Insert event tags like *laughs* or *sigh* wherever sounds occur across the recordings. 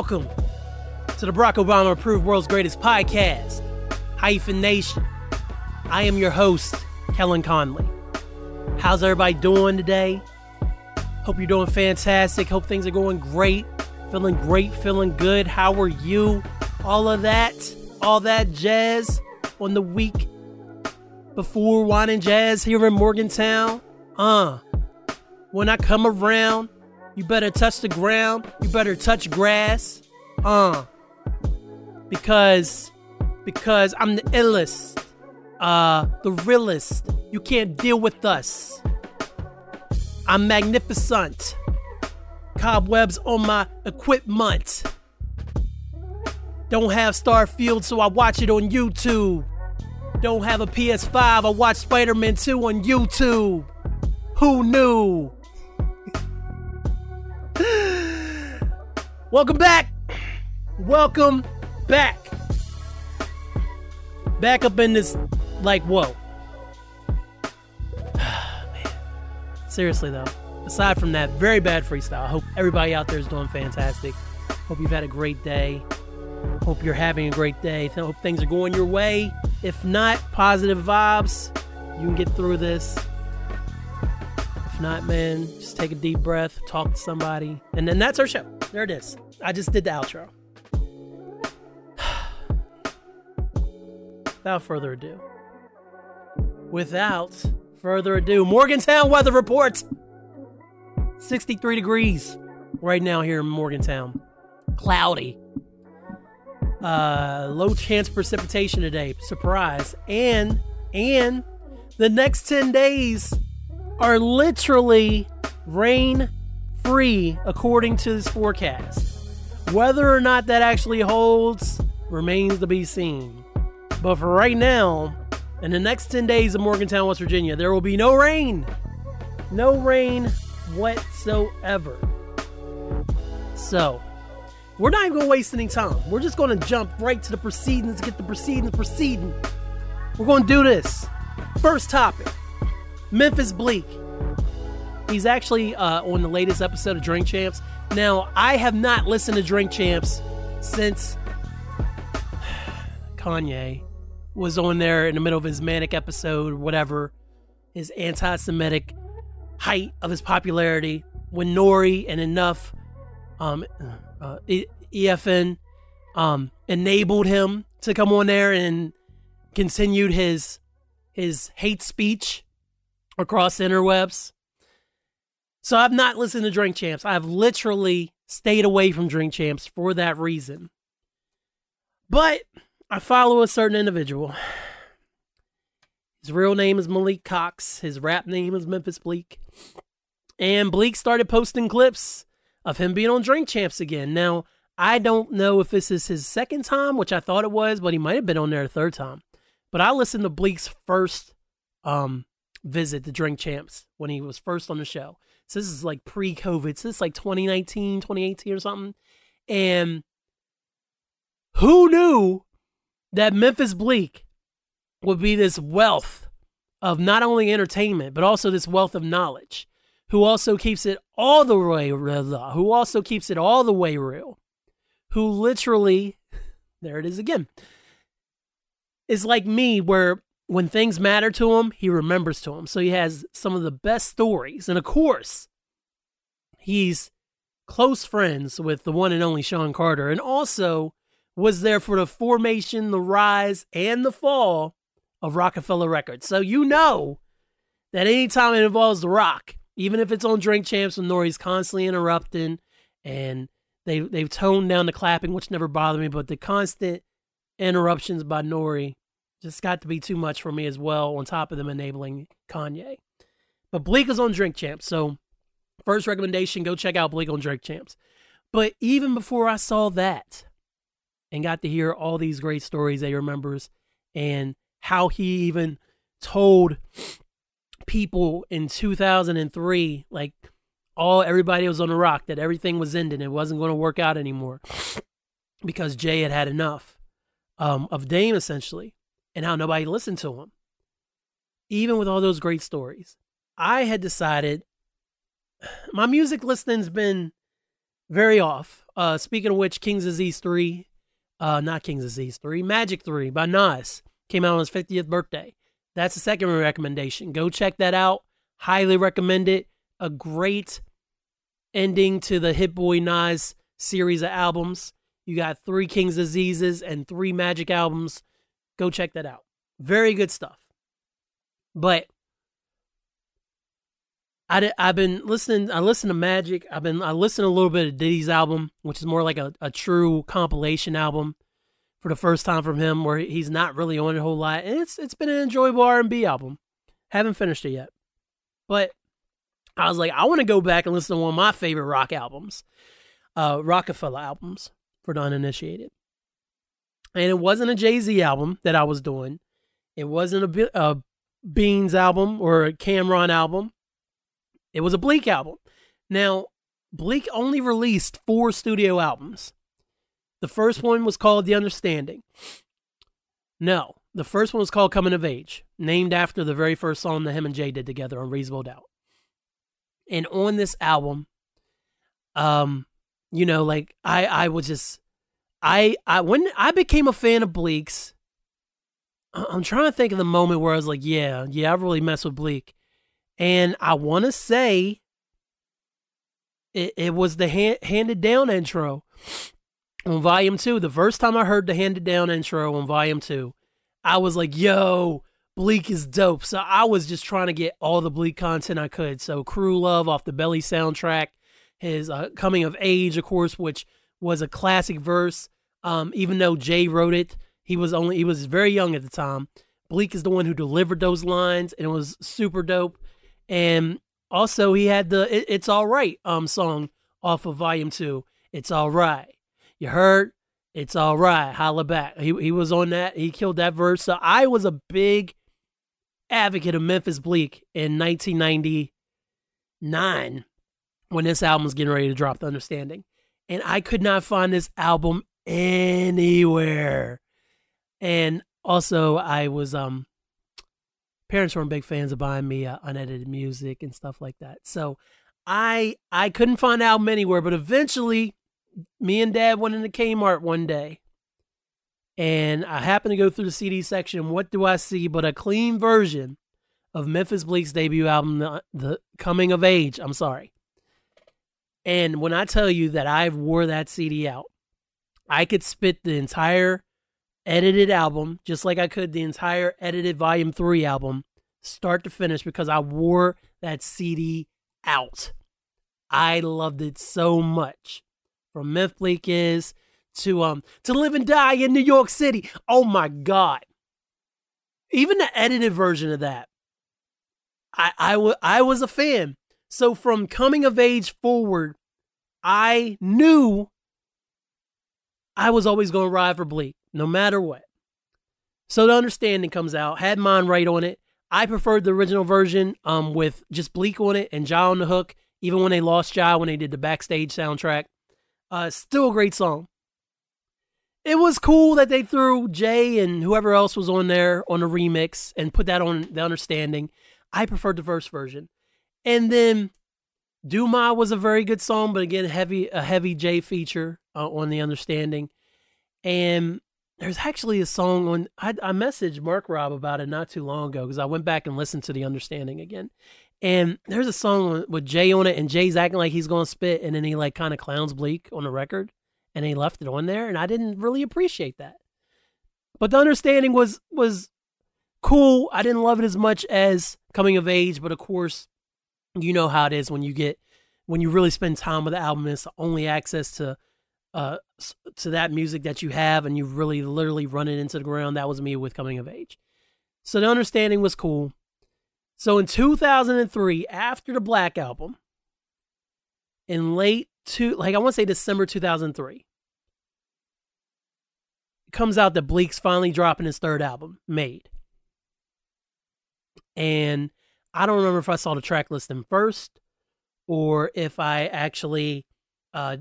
Welcome to the Barack Obama approved world's greatest podcast, Hyphen Nation. I am your host, Kellen Conley. How's everybody doing today? Hope you're doing fantastic. Hope things are going great. Feeling great, feeling good. How are you? All of that, all that jazz on the week before wine and jazz here in Morgantown. Uh, when I come around, you better touch the ground. You better touch grass. Uh, because, because I'm the illest, uh, the realest. You can't deal with us. I'm magnificent. Cobwebs on my equipment. Don't have Starfield, so I watch it on YouTube. Don't have a PS5, I watch Spider Man 2 on YouTube. Who knew? Welcome back. Welcome back. Back up in this, like, whoa. *sighs* Man. Seriously, though, aside from that very bad freestyle, I hope everybody out there is doing fantastic. Hope you've had a great day. Hope you're having a great day. Hope things are going your way. If not, positive vibes. You can get through this. If not, man, take a deep breath, talk to somebody. And then that's our show. There it is. I just did the outro. *sighs* Without further ado. Without further ado, Morgantown weather report. 63 degrees right now here in Morgantown. Cloudy. Uh, low chance precipitation today. Surprise. And and the next 10 days are literally rain free according to this forecast. Whether or not that actually holds remains to be seen. But for right now, in the next 10 days of Morgantown, West Virginia, there will be no rain. No rain whatsoever. So, we're not even going to waste any time. We're just going to jump right to the proceedings, get the proceedings proceeding. We're going to do this. First topic Memphis Bleek. He's actually uh, on the latest episode of Drink Champs. Now, I have not listened to Drink Champs since *sighs* Kanye was on there in the middle of his manic episode, or whatever, his anti Semitic height of his popularity when Nori and enough um, uh, EFN um, enabled him to come on there and continued his his hate speech across interwebs. So I've not listened to Drink Champs. I've literally stayed away from Drink Champs for that reason. But I follow a certain individual. His real name is Malik Cox. His rap name is Memphis Bleek. And Bleek started posting clips of him being on Drink Champs again. Now, I don't know if this is his second time, which I thought it was, but he might have been on there a third time. But I listened to Bleek's first um, visit to Drink Champs when he was first on the show. So this is like pre-COVID. So this is like 2019, 2018 or something. And who knew that Memphis Bleek would be this wealth of not only entertainment, but also this wealth of knowledge, who also keeps it all the way real, who also keeps it all the way real who literally, *laughs* there it is again, is like me, where when things matter to him, he remembers to him. So he has some of the best stories. And of course, he's close friends with the one and only Sean Carter, and also was there for the formation, the rise, and the fall of Roc-A-Fella Records. So you know that anytime it involves The Rock, even if it's on Drink Champs and Nori's constantly interrupting and they they've toned down the clapping, which never bothered me, but the constant interruptions by Nori just got to be too much for me as well. On top of them enabling Kanye, but Bleek is on Drink Champs, so first recommendation: go check out Bleek on Drink Champs. But even before I saw that, and got to hear all these great stories that he remembers, and how he even told people in 2003, like all everybody was on the rock that everything was ending. It wasn't going to work out anymore because Jay had had enough um, of Dame essentially, and how nobody listened to him. Even with all those great stories, I had decided *sighs* my music listening's been very off. uh, speaking of which, King's Disease 3, uh, not King's Disease 3, Magic 3 by Nas came out on his 50th birthday. That's the second recommendation. Go check that out. Highly recommend it. A great ending to the Hit Boy Nas series of albums. You got three King's Diseases and three Magic albums. Go check that out. Very good stuff. But I I've been listening. I listen to Magic. I've been I listened a little bit of Diddy's album, which is more like a, a true compilation album for the first time from him, where he's not really on a whole lot. And it's it's been an enjoyable R and B album. Haven't finished it yet, but I was like, I want to go back and listen to one of my favorite rock albums, uh, Roc-A-Fella albums for the uninitiated. And it wasn't a Jay Z album that I was doing. It wasn't a, a Beans album or a Cam'ron album. It was a Bleek album. Now, Bleek only released four studio albums. The first one was called The Understanding. No, the first one was called Coming of Age, named after the very first song that him and Jay did together on Reasonable Doubt. And on this album, um, you know, like I I was just I I when I became a fan of Bleek's, I'm trying to think of the moment where I was like, yeah, yeah, I really mess with Bleek, And I want to say it, it was the hand, handed down intro on volume two. The first time I heard the handed down intro on volume two, I was like, yo, Bleek is dope. So I was just trying to get all the Bleek content I could. So Crew Love off the Belly soundtrack, his uh, Coming of Age, of course, which was a classic verse. Um, even though Jay wrote it, he was only he was very young at the time. Bleek is the one who delivered those lines, and it was super dope. And also he had the it, "It's All Right" um song off of Volume Two. It's all right. You heard? It's all right. Holla back. He he was on that. He killed that verse. So I was a big advocate of Memphis Bleek in 1999 when this album was getting ready to drop. The Understanding, and I could not find this album anywhere. And also, I was um parents weren't big fans of buying me uh, unedited music and stuff like that. So I I couldn't find the album anywhere, but eventually me and dad went into Kmart one day and I happened to go through the CD section. What do I see but a clean version of Memphis Bleek's debut album, The, the Coming of Age? I'm sorry. And when I tell you that I wore that CD out, I could spit the entire edited album, just like I could the entire edited Volume 3 album, start to finish, because I wore that CD out. I loved it so much. From Memphis Bleek is to um to live and die in New York City. Oh my God. Even the edited version of that. I, I, w- I was a fan. So from coming of age forward, I knew I was always going to ride for Bleek, no matter what. So the understanding comes out, had mine right on it. I preferred the original version um, with just Bleek on it and Ja on the hook, even when they lost Ja when they did the backstage soundtrack. Uh, still a great song. It was cool that they threw Jay and whoever else was on there on a remix and put that on the understanding. I preferred the first version. And then Do My was a very good song, but again, heavy a heavy Jay feature uh, on the understanding. And there's actually a song on. I, I messaged Marc Rob about it not too long ago because I went back and listened to the Understanding again, and there's a song with Jay on it, and Jay's acting like he's going to spit, and then he like kind of clowns Bleek on the record, and he left it on there, and I didn't really appreciate that. But the Understanding was was cool. I didn't love it as much as Coming of Age, but of course, you know how it is when you get when you really spend time with the album. It's the only access to uh to that music that you have and you really literally run it into the ground that was me with coming of age so the understanding was cool so in 2003 after the black album in late to like i want to say december 2003 it comes out that bleek's finally dropping his third album made and i don't remember if i saw the track listing first or if i actually uh,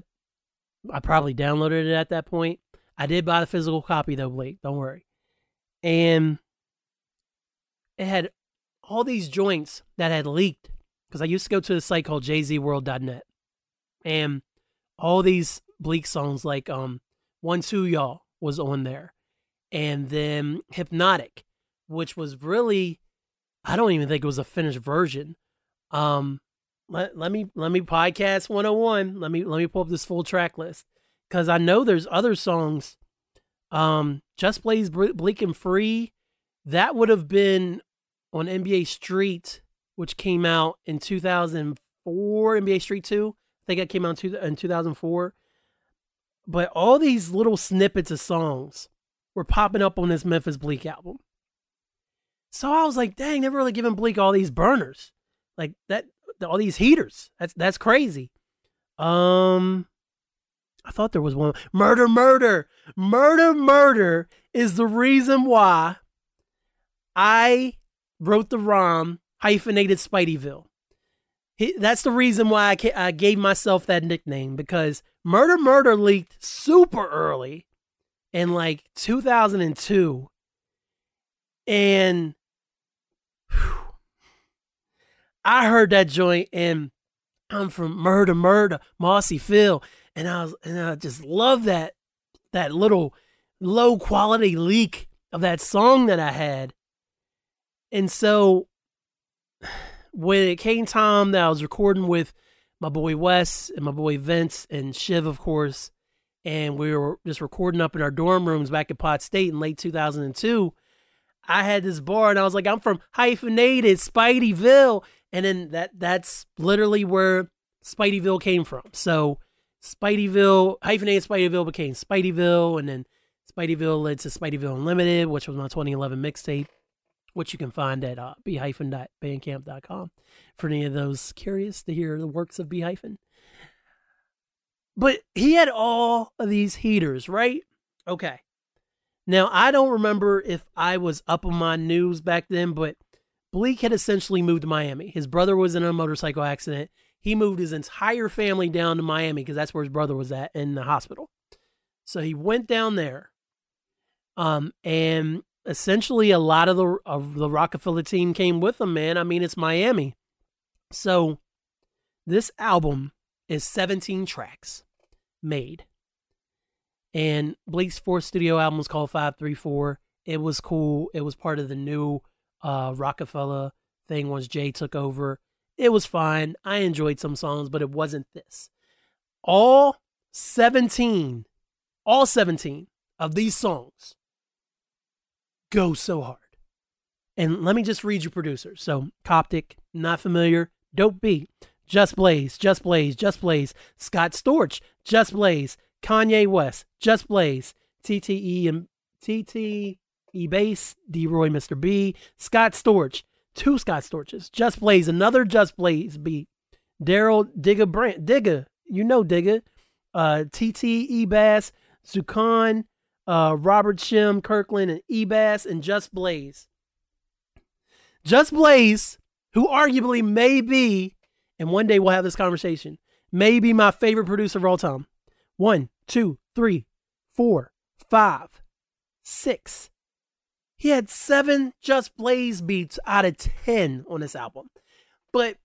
I probably downloaded it at that point. I did buy the physical copy though, Blake. Don't worry. And it had all these joints that had leaked because I used to go to a site called jzworld.net, and all these Bleek songs like um One Two Y'all was on there. And then Hypnotic, which was really I don't even think it was a finished version. Um let, let me let me podcast 101. Let me let me pull up this full track list cuz I know there's other songs um Just Blaze Bleek and Free that would have been on NBA Street which came out in 2004, NBA Street 2. I think that came out in 2004. But all these little snippets of songs were popping up on this Memphis Bleek album. So I was like, dang, never really given Bleek all these burners. Like that all these heaters. That's that's crazy. Um I thought there was one. Murder, murder, murder, murder is the reason why I wrote the ROM hyphenated Spideyville. He, that's the reason why I, I gave myself that nickname because Murder Murder leaked super early in like 2002. And I heard that joint and I'm from Murder Murder, Mossy Phil. And I was and I just love that that little low quality leak of that song that I had. And so when it came time that I was recording with my boy Wes and my boy Vince and Shiv, of course, and we were just recording up in our dorm rooms back at Pot State in late 2002. I had this bar and I was like, I'm from hyphenated Spideyville. And then that that's literally where Spideyville came from. So Spideyville, hyphenated Spideyville became Spideyville, and then Spideyville led to Spideyville Unlimited, which was my 2011 mixtape which you can find at uh, b-bandcamp.com for any of those curious to hear the works of b hyphen. But he had all of these heaters, right? Okay. Now, I don't remember if I was up on my news back then, but Bleek had essentially moved to Miami. His brother was in a motorcycle accident. He moved his entire family down to Miami because that's where his brother was at in the hospital. So he went down there. Um, and essentially a lot of the of the Roc-A-Fella team came with him, man. I mean, it's Miami. So this album is 17 tracks made. And Bleek's fourth studio album was called 534. It was cool. It was part of the new uh, Roc-A-Fella thing once Jay took over. It was fine. I enjoyed some songs, but it wasn't this. All 17, all 17 of these songs go so hard. And let me just read you producers. So Coptic, not familiar, dope beat. Just Blaze, Just Blaze, Just Blaze, Scott Storch, Just Blaze, Kanye West, Just Blaze, TTE and TTE Bass, D Roy, Mr. B, Scott Storch, two Scott Storches, Just Blaze, another Just Blaze beat, Daryl Digga Brand, Digga, you know Digga, uh, TTE Bass, Zukan, uh, Robert Shim, Kirkland, and Ebass, and Just Blaze. Just Blaze, who arguably may be, and one day we'll have this conversation, may be my favorite producer of all time. One, two, three, four, five, six. He had seven Just Blaze beats out of 10 on this album. But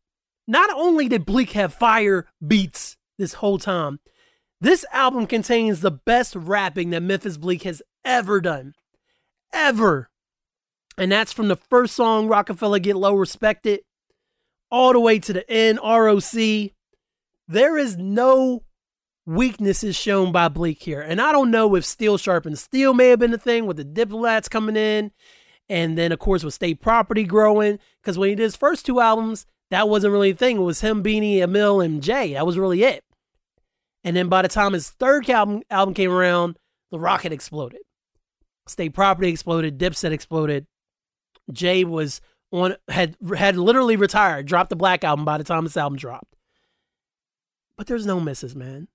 not only did Bleek have fire beats this whole time, this album contains the best rapping that Memphis Bleek has ever done. Ever. And that's from the first song, Roc-A-Fella Get Low Respected, all the way to the end, ROC. There is no weaknesses shown by Bleek here. And I don't know if Steel Sharpens Steel may have been the thing with the diplomats coming in. And then, of course, with state property growing. Because when he did his first two albums, that wasn't really a thing. It was him, Beanie, Amil, and Jay. That was really it. And then by the time his third album album came around, the rocket exploded. State property exploded, Dipset exploded. Jay was on had had literally retired, dropped the Black album by the time this album dropped. But there's no misses, man.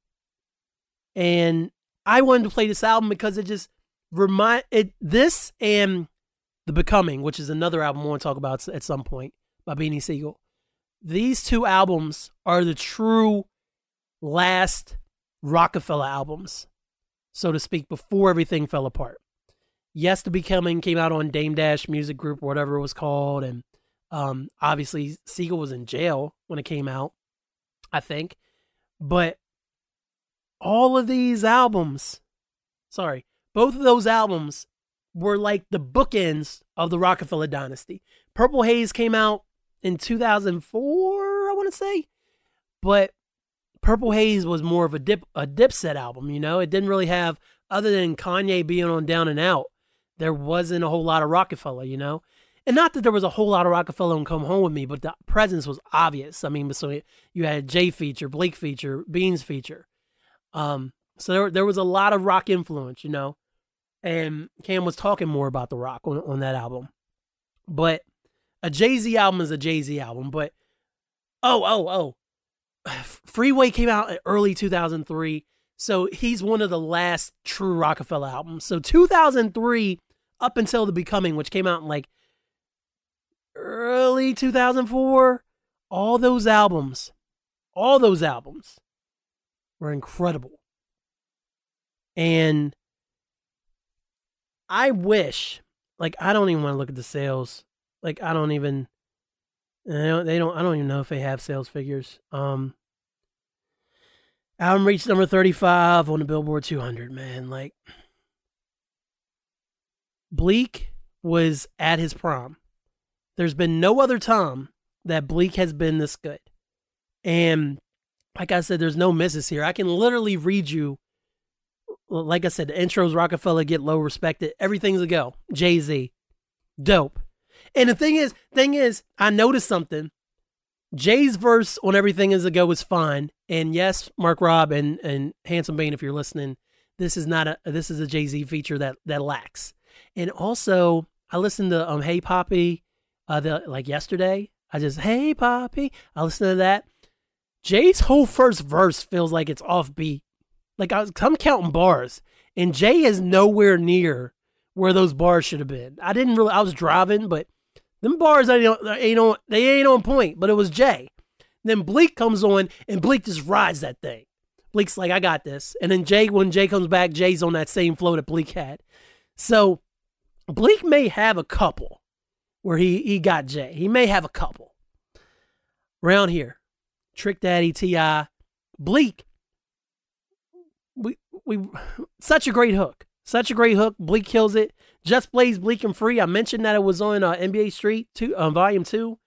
And I wanted to play this album because it just remind it this and The Becoming, which is another album to talk about at some point by Beanie Sigel. These two albums are the true last Roc-A-Fella albums, so to speak, before everything fell apart. Yes, The Becoming came out on Dame Dash Music Group or whatever it was called, and um, obviously Sigel was in jail when it came out, I think. But all of these albums, sorry, both of those albums were like the bookends of the Roc-A-Fella dynasty. Purple Haze came out in 2004, I want to say, but Purple Haze was more of a dip a Dipset album. You know, it didn't really have other than Kanye being on Down and Out. There wasn't a whole lot of Roc-A-Fella. You know, and not that there was a whole lot of Roc-A-Fella on Come Home with Me, but the presence was obvious. I mean, so you had Jay feature, Bleek feature, Beans feature. Um, so there there was a lot of rock influence, you know. And Cam was talking more about the rock on, on that album. But a Jay Z album is a Jay Z album. But oh, oh, oh. *sighs* Freeway came out in early 2003. So he's one of the last true Roc-A-Fella albums. So 2003 up until The Becoming, which came out in like early 2004, all those albums, all those albums were incredible. And I wish, like, I don't even want to look at the sales. Like, I don't even, they don't, I don't even know if they have sales figures. Um, album reached number 35 on the Billboard 200, man. Like, Bleek was at his prime. There's been no other time that Bleek has been this good. And like I said, there's no misses here. I can literally read you like I said, the intros Roc-A-Fella get low respected. Everything's a go. Jay Z, dope. And the thing is, thing is, I noticed something. Jay's verse on everything is a go was fine. And yes, Marc Rob and and Handsome Bane, if you're listening, this is not a this is a Jay Z feature that that lacks. And also, I listened to um Hey Papi, uh, the like yesterday. I just Hey Papi. I listened to that. Jay's whole first verse feels like it's offbeat. Like I was, I'm counting bars, and Jay is nowhere near where those bars should have been. I didn't really. I was driving, but them bars on, ain't on. They ain't on point. But it was Jay. Then Bleek comes on, and Bleek just rides that thing. Bleek's like, I got this. And then Jay, when Jay comes back, Jay's on that same flow that Bleek had. So Bleek may have a couple where he he got Jay. He may have a couple. Around here, Trick Daddy, T.I., Bleek. we we such a great hook. Such a great hook. Bleek kills it. Just Blaze Bleek and Free. I mentioned that it was on uh, NBA Street two, uh, Volume Two.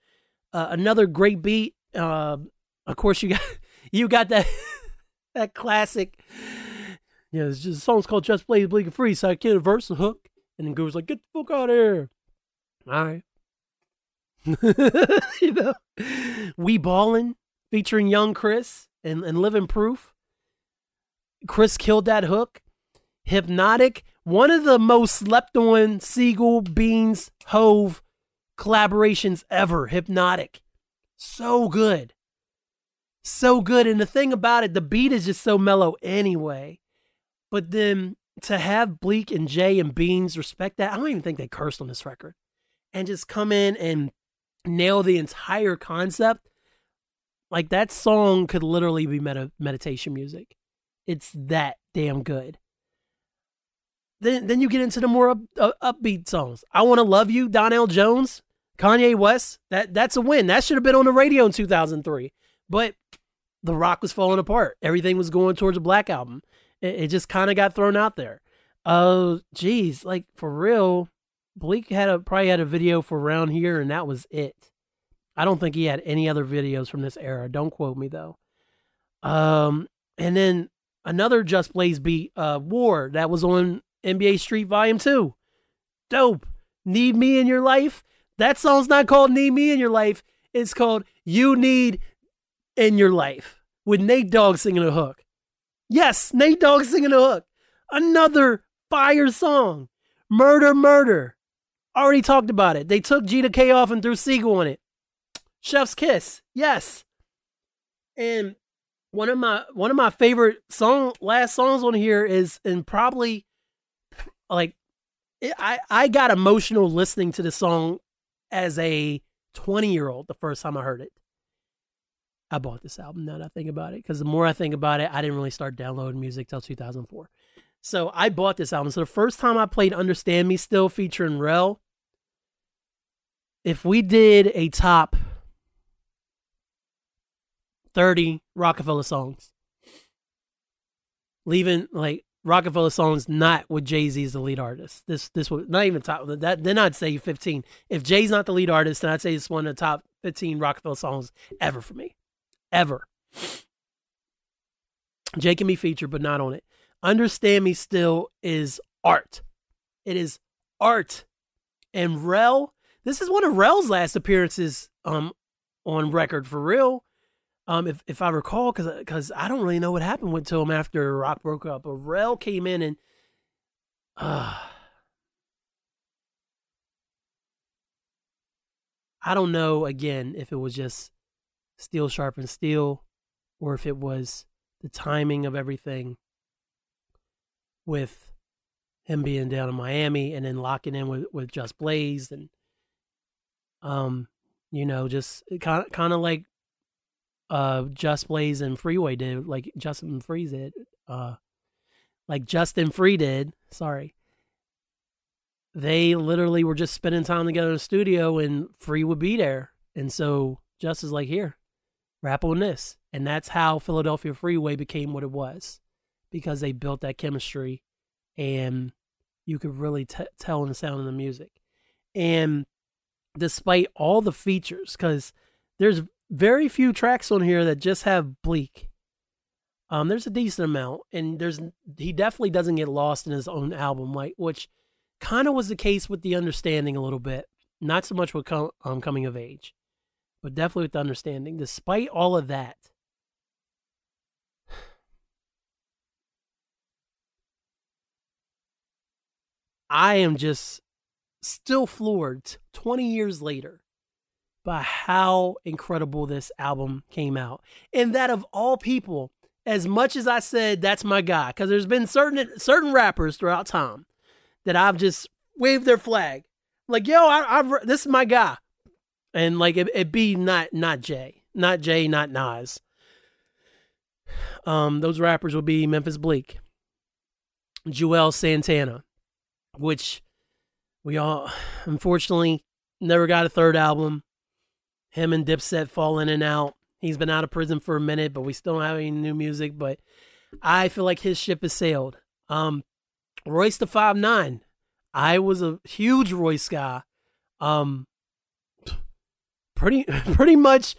Uh, another great beat. Uh, of course, you got *laughs* you got that *laughs* that classic. Yeah, it's just, the song's called Just Blaze Bleek and Free. So I a verse, a hook, and then goes like, "Get the fuck out of here." All right. *laughs* you know, we ballin' featuring Young Chris and and Living Proof. Chris killed that hook. Hypnotic, one of the most slept on Sigel, Beans, Hove collaborations ever. Hypnotic. So good. So good. And the thing about it, the beat is just so mellow anyway. But then to have Bleek and Jay and Beans respect that, I don't even think they cursed on this record. And just come in and nail the entire concept. Like that song could literally be meditation music. It's that damn good. Then then you get into the more up, uh, upbeat songs. I want to love you, Donell Jones, Kanye West. That that's a win. That should have been on the radio in 2003. But the rock was falling apart. Everything was going towards a black album. It, it just kind of got thrown out there. Oh, uh, geez, like for real. Bleek had a probably had a video for around here, and that was it. I don't think he had any other videos from this era. Don't quote me though. Um, and then another Just Blaze beat, uh, War, that was on NBA Street Volume 2. Dope. Need Me in Your Life? That song's not called Need Me in Your Life. It's called You Need in Your Life with Nate Dogg singing a hook. Yes, Nate Dogg singing a hook. Another fire song. Murder, Murder. Already talked about it. They took G to K off and threw Sigel on it. Chef's Kiss. Yes. And one of my one of my favorite song last songs on here is and probably like it, I I got emotional listening to the song as a 20 year old the first time I heard it. I bought this album now that I think about it because the more I think about it, I didn't really start downloading music till 2004. So I bought this album. So the first time I played Understand Me Still featuring Rel, if we did a top 30 Roc-A-Fella songs. leaving like Roc-A-Fella songs not with Jay Z as the lead artist. This this was not even top that. Then I'd say 15. If Jay's not the lead artist, then I'd say it's one of the top 15 Roc-A-Fella songs ever for me, ever. Jay can be featured, but not on it. Understand Me Still is art. It is art. And Rel, this is one of Rel's last appearances um on record for real. Um, if if I recall, because because I don't really know what happened with to him after Rock broke up. But Rel came in and, uh, I don't know again if it was just steel sharpened steel, or if it was the timing of everything with him being down in Miami and then locking in with with Just Blaze and um you know just kind kind of like uh Just Blaze and Freeway did like Justin Free did uh like Justin Free did sorry. They literally were just spending time together in the studio and Free would be there. And so Just is like here rap on this. And that's how Philadelphia Freeway became what it was because they built that chemistry and you could really t- tell in the sound of the music. And despite all the features, because there's very few tracks on here that just have bleek. Um, there's a decent amount, and there's he definitely doesn't get lost in his own album, like which kind of was the case with the understanding a little bit. Not so much with com- um, coming of age, but definitely with the understanding. Despite all of that, *sighs* I am just still floored 20 years later by how incredible this album came out. And that of all people, as much as I said that's my guy, because there's been certain certain rappers throughout time that I've just waved their flag, like yo, I, I this is my guy, and like it, it be not not Jay, not Jay, not Nas. Um, those rappers would be Memphis Bleek, Juelz Santana, which we all *sighs* unfortunately never got a third album. Him and Dipset fall in and out. He's been out of prison for a minute, but we still don't have any new music. But I feel like his ship has sailed. Um, Royce the Five Nine. I was a huge Royce guy. Um, pretty *laughs* pretty much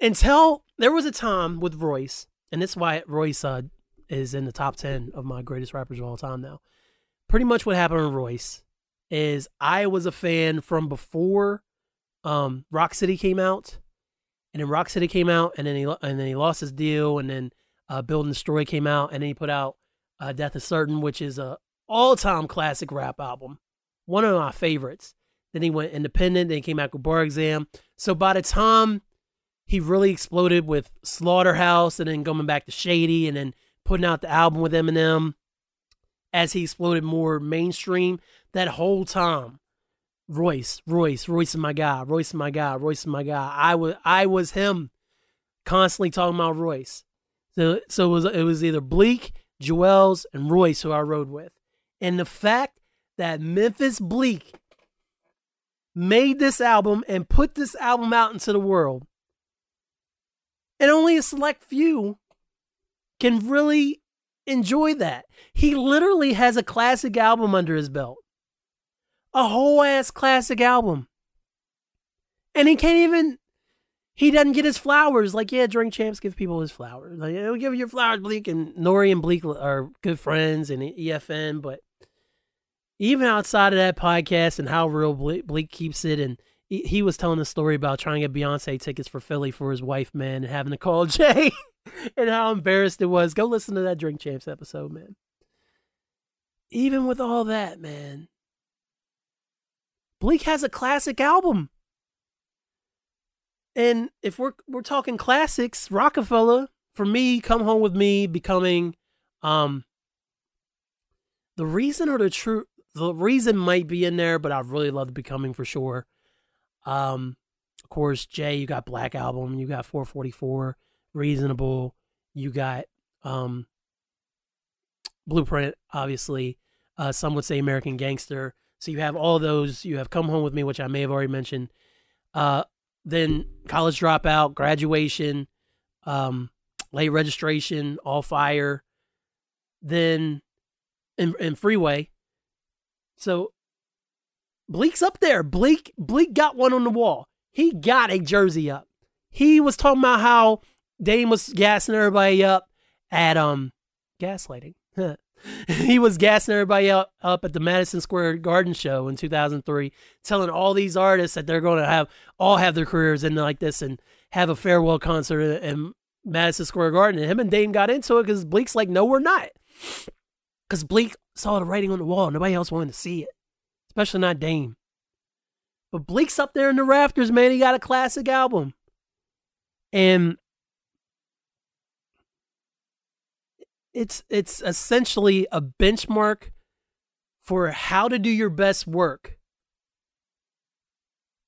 until there was a time with Royce, and that's why Royce uh, is in the top ten of my greatest rappers of all time now pretty much what happened with Royce is I was a fan from before um, Rock City came out, and then Rock City came out, and then he and then he lost his deal, and then uh, Build and Destroy came out, and then he put out uh, Death is Certain, which is a all time classic rap album, one of my favorites. Then he went independent, then he came out with Bar Exam. So by the time he really exploded with Slaughterhouse, and then going back to Shady, and then putting out the album with Eminem, as he exploded more mainstream. That whole time, Royce, Royce, Royce is my guy, Royce is my guy, Royce is my guy. I was I was him, constantly talking about Royce. So so it was it was either Bleek, Juelz, and Royce who I rode with, and the fact that Memphis Bleek made this album and put this album out into the world, and only a select few can really enjoy that. He literally has a classic album under his belt. A whole ass classic album. And he can't even he doesn't get his flowers. Like, yeah, drink champs give people his flowers. Like, we give your flowers, Bleek And Nori and Bleek are good friends and EFN. But even outside of that podcast and how real Bleek keeps it, and he, he was telling a story about trying to get Beyonce tickets for Philly for his wife, man, and having to call *laughs* Jay. and how embarrassed it was. Go listen to that Drink Champs episode, man. Even with all that, man, Bleek has a classic album. And if we're we're talking classics, Roc-A-Fella, for me, Come Home with Me becoming um the reason or the true the reason might be in there, but I really love the becoming for sure. Um of course, Jay, you got Black Album, you got 444 reasonable. You got um, Blueprint, obviously. Uh, some would say American Gangster. So you have all those. You have Come Home with Me, which I may have already mentioned. Uh, then College Dropout, Graduation, um, Late Registration, All Fire, then in, in Freeway. So Bleek's up there. Bleek Bleek got one on the wall. He got a jersey up. He was talking about how Dame was gassing everybody up at um gaslighting. *laughs* *laughs* he was gassing everybody up, up at the Madison Square Garden show in 2003, telling all these artists that they're going to have all have their careers in like this and have a farewell concert in Madison Square Garden. And him and Dame got into it because Bleek's like, no, we're not. Because Bleek saw the writing on the wall. Nobody else wanted to see it, especially not Dame. But Bleek's up there in the rafters, man. He got a classic album. And it's it's essentially a benchmark for how to do your best work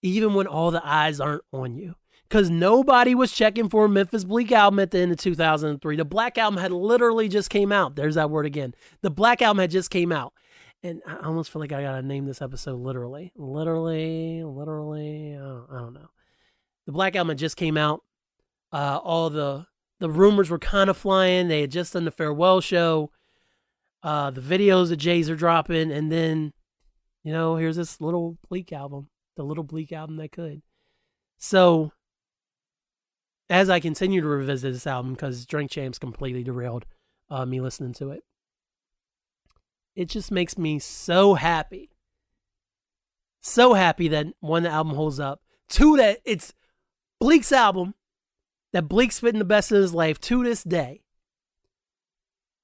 even when all the eyes aren't on you. Because nobody was checking for memphis bleek album at the end of 2003 the black album had literally just came out. There's that word again. The black album had just came out. And i almost feel like i gotta name this episode literally literally literally uh, i don't know. The black album just came out. Uh, all the the rumors were kind of flying. They had just done the farewell show. Uh, the videos that Jays are dropping, and then, you know, here's this little bleek album, the little bleek album that could. So, as I continue to revisit this album, because Drink Champs completely derailed uh, me listening to it, it just makes me so happy. So happy that one, the album holds up. Two, that it's Bleek's album that Bleek's spitting the best of his life to this day.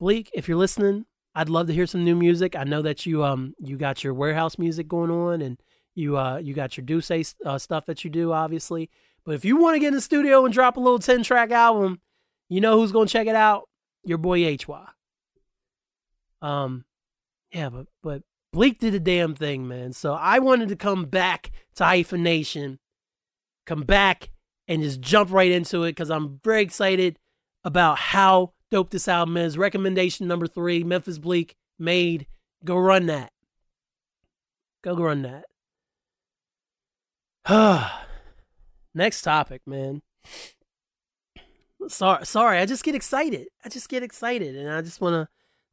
Bleek, if you're listening, I'd love to hear some new music. I know that you um you got your warehouse music going on and you uh you got your Duce uh, stuff that you do obviously. But if you want to get in the studio and drop a little 10 track album, you know who's going to check it out? Your boy HY. Um yeah, but but Bleek did a damn thing, man. So I wanted to come back to hyphenation, come back and just jump right into it because I'm very excited about how dope this album is. Recommendation number three Memphis Bleek made. Go run that. Go run that. *sighs* Next topic, man. Sorry, sorry. I just get excited. I just get excited, and I just want to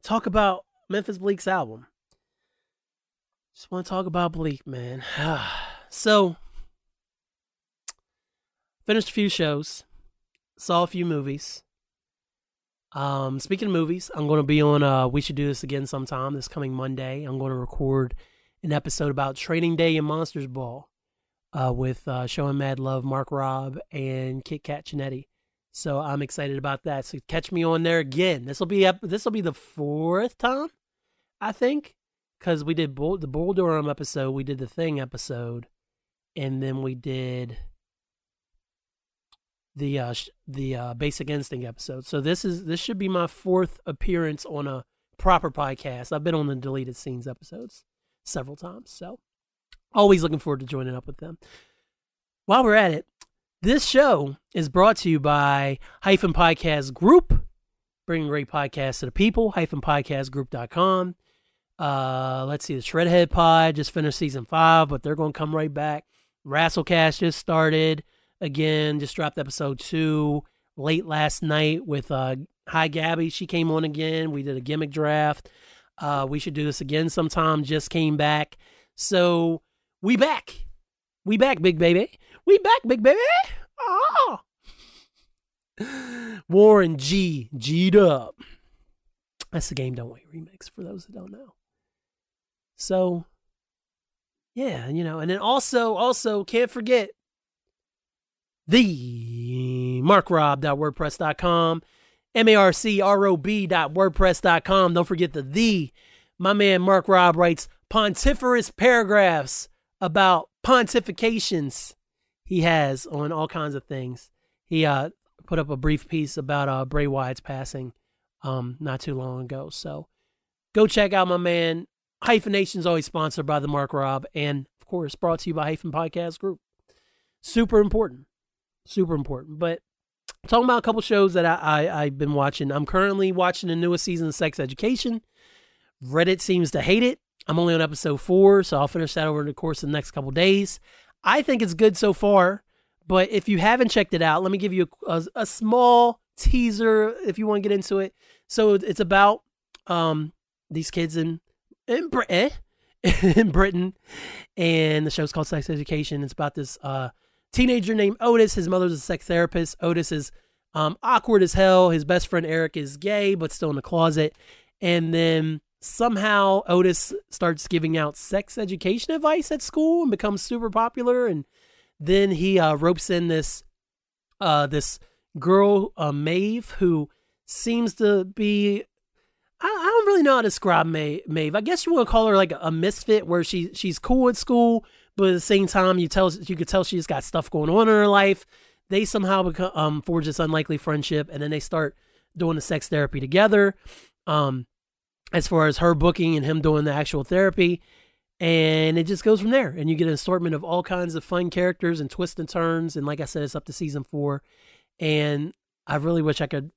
talk about Memphis Bleek's album. Just want to talk about Bleek, man. *sighs* so, finished a few shows, saw a few movies. Um, speaking of movies, I'm going to be on. Uh, we should do this again sometime this coming Monday. I'm going to record an episode about Training Day and Monsters Ball uh, with uh, showing Mad Love, Marc Rob, and Kit Kat Chinetti. So I'm excited about that. So catch me on there again. This will be this will be the fourth time, I think, because we did Bull, the Bull Durham episode, we did the Thing episode, and then we did the uh, sh- the uh, Basic Instinct episode. So this is this should be my fourth appearance on a proper podcast. I've been on the deleted scenes episodes several times, so always looking forward to joining up with them. While we're at it, this show is brought to you by Hyphen Podcast Group, bringing great podcasts to the people. Hyphen Podcastgroup.com. Uh, let's see, the Shredhead Pod just finished season five, but they're going to come right back. Rasslecast just started again. Just dropped episode two late last night with uh, Hi Gabby. She came on again. We did a gimmick draft. Uh, we should do this again sometime. Just came back. So we back. We back, big baby. We back, big baby. Oh. Warren G. G'd up. That's the Game Don't Wait remix for those that don't know. So, yeah, you know, and then also, also can't forget the markrob.wordpress.com, M-A-R-C-R-O-B.wordpress.com. Don't forget the the. My man Marc Rob writes pontiferous paragraphs about pontifications he has on all kinds of things. He uh, put up a brief piece about uh, Bray Wyatt's passing um, not too long ago. So go check out my man. Hyphen Nation's always sponsored by the Marc Rob and, of course, brought to you by Hyphen Podcast Group. Super important super important. But talking about a couple shows that I, I have been watching. I'm currently watching the newest season of Sex Education. Reddit seems to hate it. I'm only on episode four, so I'll finish that over in the course of the next couple days. I think it's good so far, but if you haven't checked it out, let me give you a, a, a small teaser if you want to get into it. So it's about um these kids in in Britain *laughs* in Britain, and the show's called Sex Education. It's about this uh teenager named Otis. His mother's a sex therapist. Otis is um awkward as hell. His best friend Eric is gay but still in the closet, and then somehow Otis starts giving out sex education advice at school and becomes super popular and then he uh, ropes in this uh, this girl uh, Maeve who seems to be I, don't really know how to describe. Maeve. I guess you want to call her like a misfit where she she's cool at school but at the same time you tell you could tell she's got stuff going on in her life. They somehow become um, forge this unlikely friendship and then they start doing the sex therapy together. Um, as far as her booking and him doing the actual therapy. And it just goes from there. And you get an assortment of all kinds of fun characters and twists and turns. And like I said, it's up to season four. And I really wish I could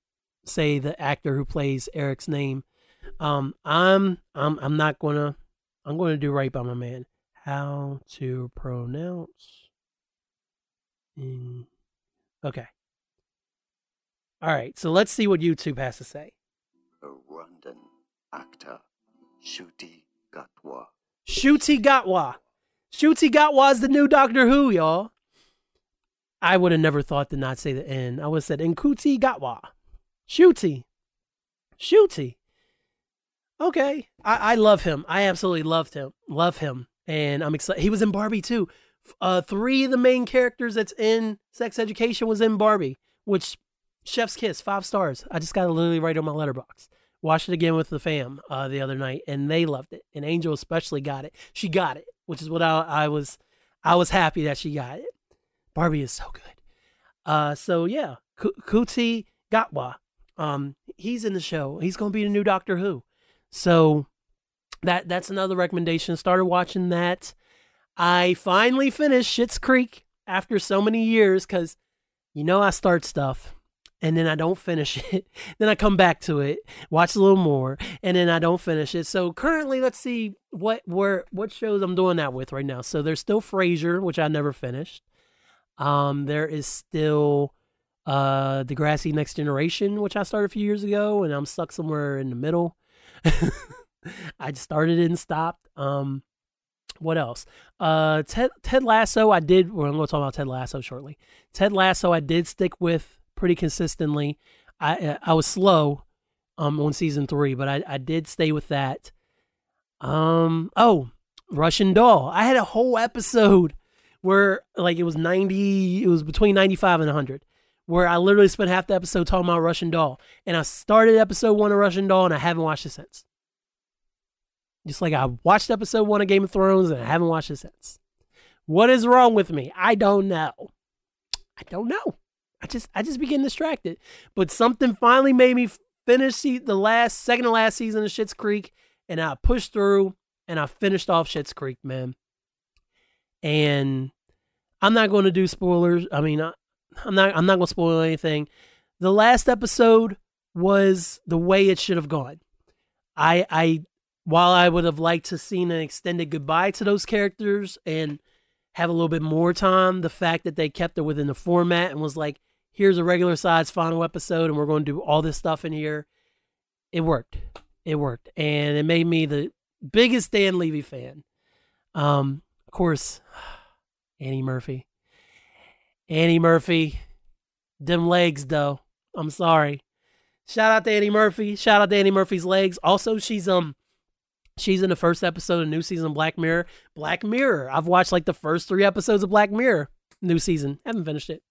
say the actor who plays Eric's name. Um, I'm I'm I'm not gonna I'm gonna do right by my man. How to pronounce in Okay. All right, so let's see what YouTube has to say. Rwandan actor Shuti Gatwa. Shuti Gatwa. Shuti Gatwa is the new Doctor Who, y'all. I would have never thought to not say the N. I would have said Nkuti Gatwa. Shuti. Shuti. Okay. I, I love him. I absolutely loved him. Love him. And I'm excited. He was in Barbie too. Uh, three of the main characters that's in Sex Education was in Barbie, which Chef's Kiss, five stars. I just got to literally write on my letterbox. Watched it again with the fam uh, the other night, and they loved it. And Angel especially got it. She got it, which is what I, I was. I was happy that she got it. Barbie is so good. Uh, so yeah, Kuti Gatwa. Um, he's in the show. He's gonna be the new Doctor Who. So that that's another recommendation. Started watching that. I finally finished Schitt's Creek after so many years because you know I start stuff and then I don't finish *laughs* it. then I come back to it, watch a little more, and then I don't finish it. So currently, let's see what where what shows I'm doing that with right now. So there's still Frasier, which I never finished. Um, there is still uh the grassy Next Generation, which I started a few years ago, and I'm stuck somewhere in the middle. *laughs* *laughs* I started and stopped. Um, what else? Uh, Ted Ted Lasso. I did. Well, I'm going to talk about Ted Lasso shortly. Ted Lasso. I did stick with pretty consistently. I I was slow um on season three, but I, I did stay with that. Um oh, Russian Doll. I had a whole episode where like it was ninety it was between ninety five and hundred. Where I literally spent half the episode talking about Russian Doll. And I started episode one of Russian Doll and I haven't watched it since. Just like I watched episode one of Game of Thrones and I haven't watched it since. What is wrong with me? I don't know. I don't know. I just I just begin distracted. But something finally made me finish the last second to last season of Schitt's Creek, and I pushed through and I finished off Schitt's Creek, man. And I'm not going to do spoilers. I mean, I, I'm not I'm not going to spoil anything. The last episode was the way it should have gone. I I while I would have liked to seen an extended goodbye to those characters and have a little bit more time, the fact that they kept it within the format and was like, here's a regular size final episode and we're going to do all this stuff in here. It worked. It worked. And it made me the biggest Dan Levy fan. Um, of course, *sighs* Annie Murphy. Annie Murphy. Them legs though. I'm sorry. Shout out to Annie Murphy. Shout out to Annie Murphy's legs. Also, she's um she's in the first episode of new season Black Mirror. Black Mirror. I've watched like the first three episodes of Black Mirror. New season. Haven't finished it.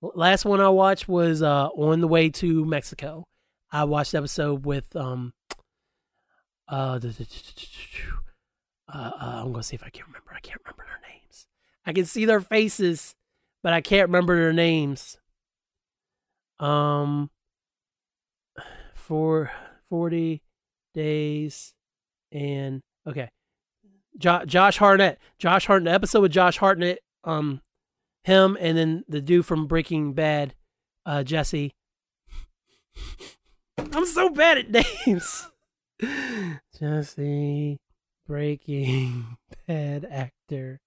Last one I watched was uh, on the way to Mexico. I watched episode with um uh, uh, uh, I'm gonna see if I can remember. I can't remember their names. I can see their faces, but I can't remember their names. Um, *sighs* for forty days and okay, jo- Josh Hartnett. Josh Hartnett. Episode with Josh Hartnett. Um, him and then the dude from Breaking Bad, uh, Jesse. I'm so bad at names. *laughs* Jesse, Breaking Bad actor.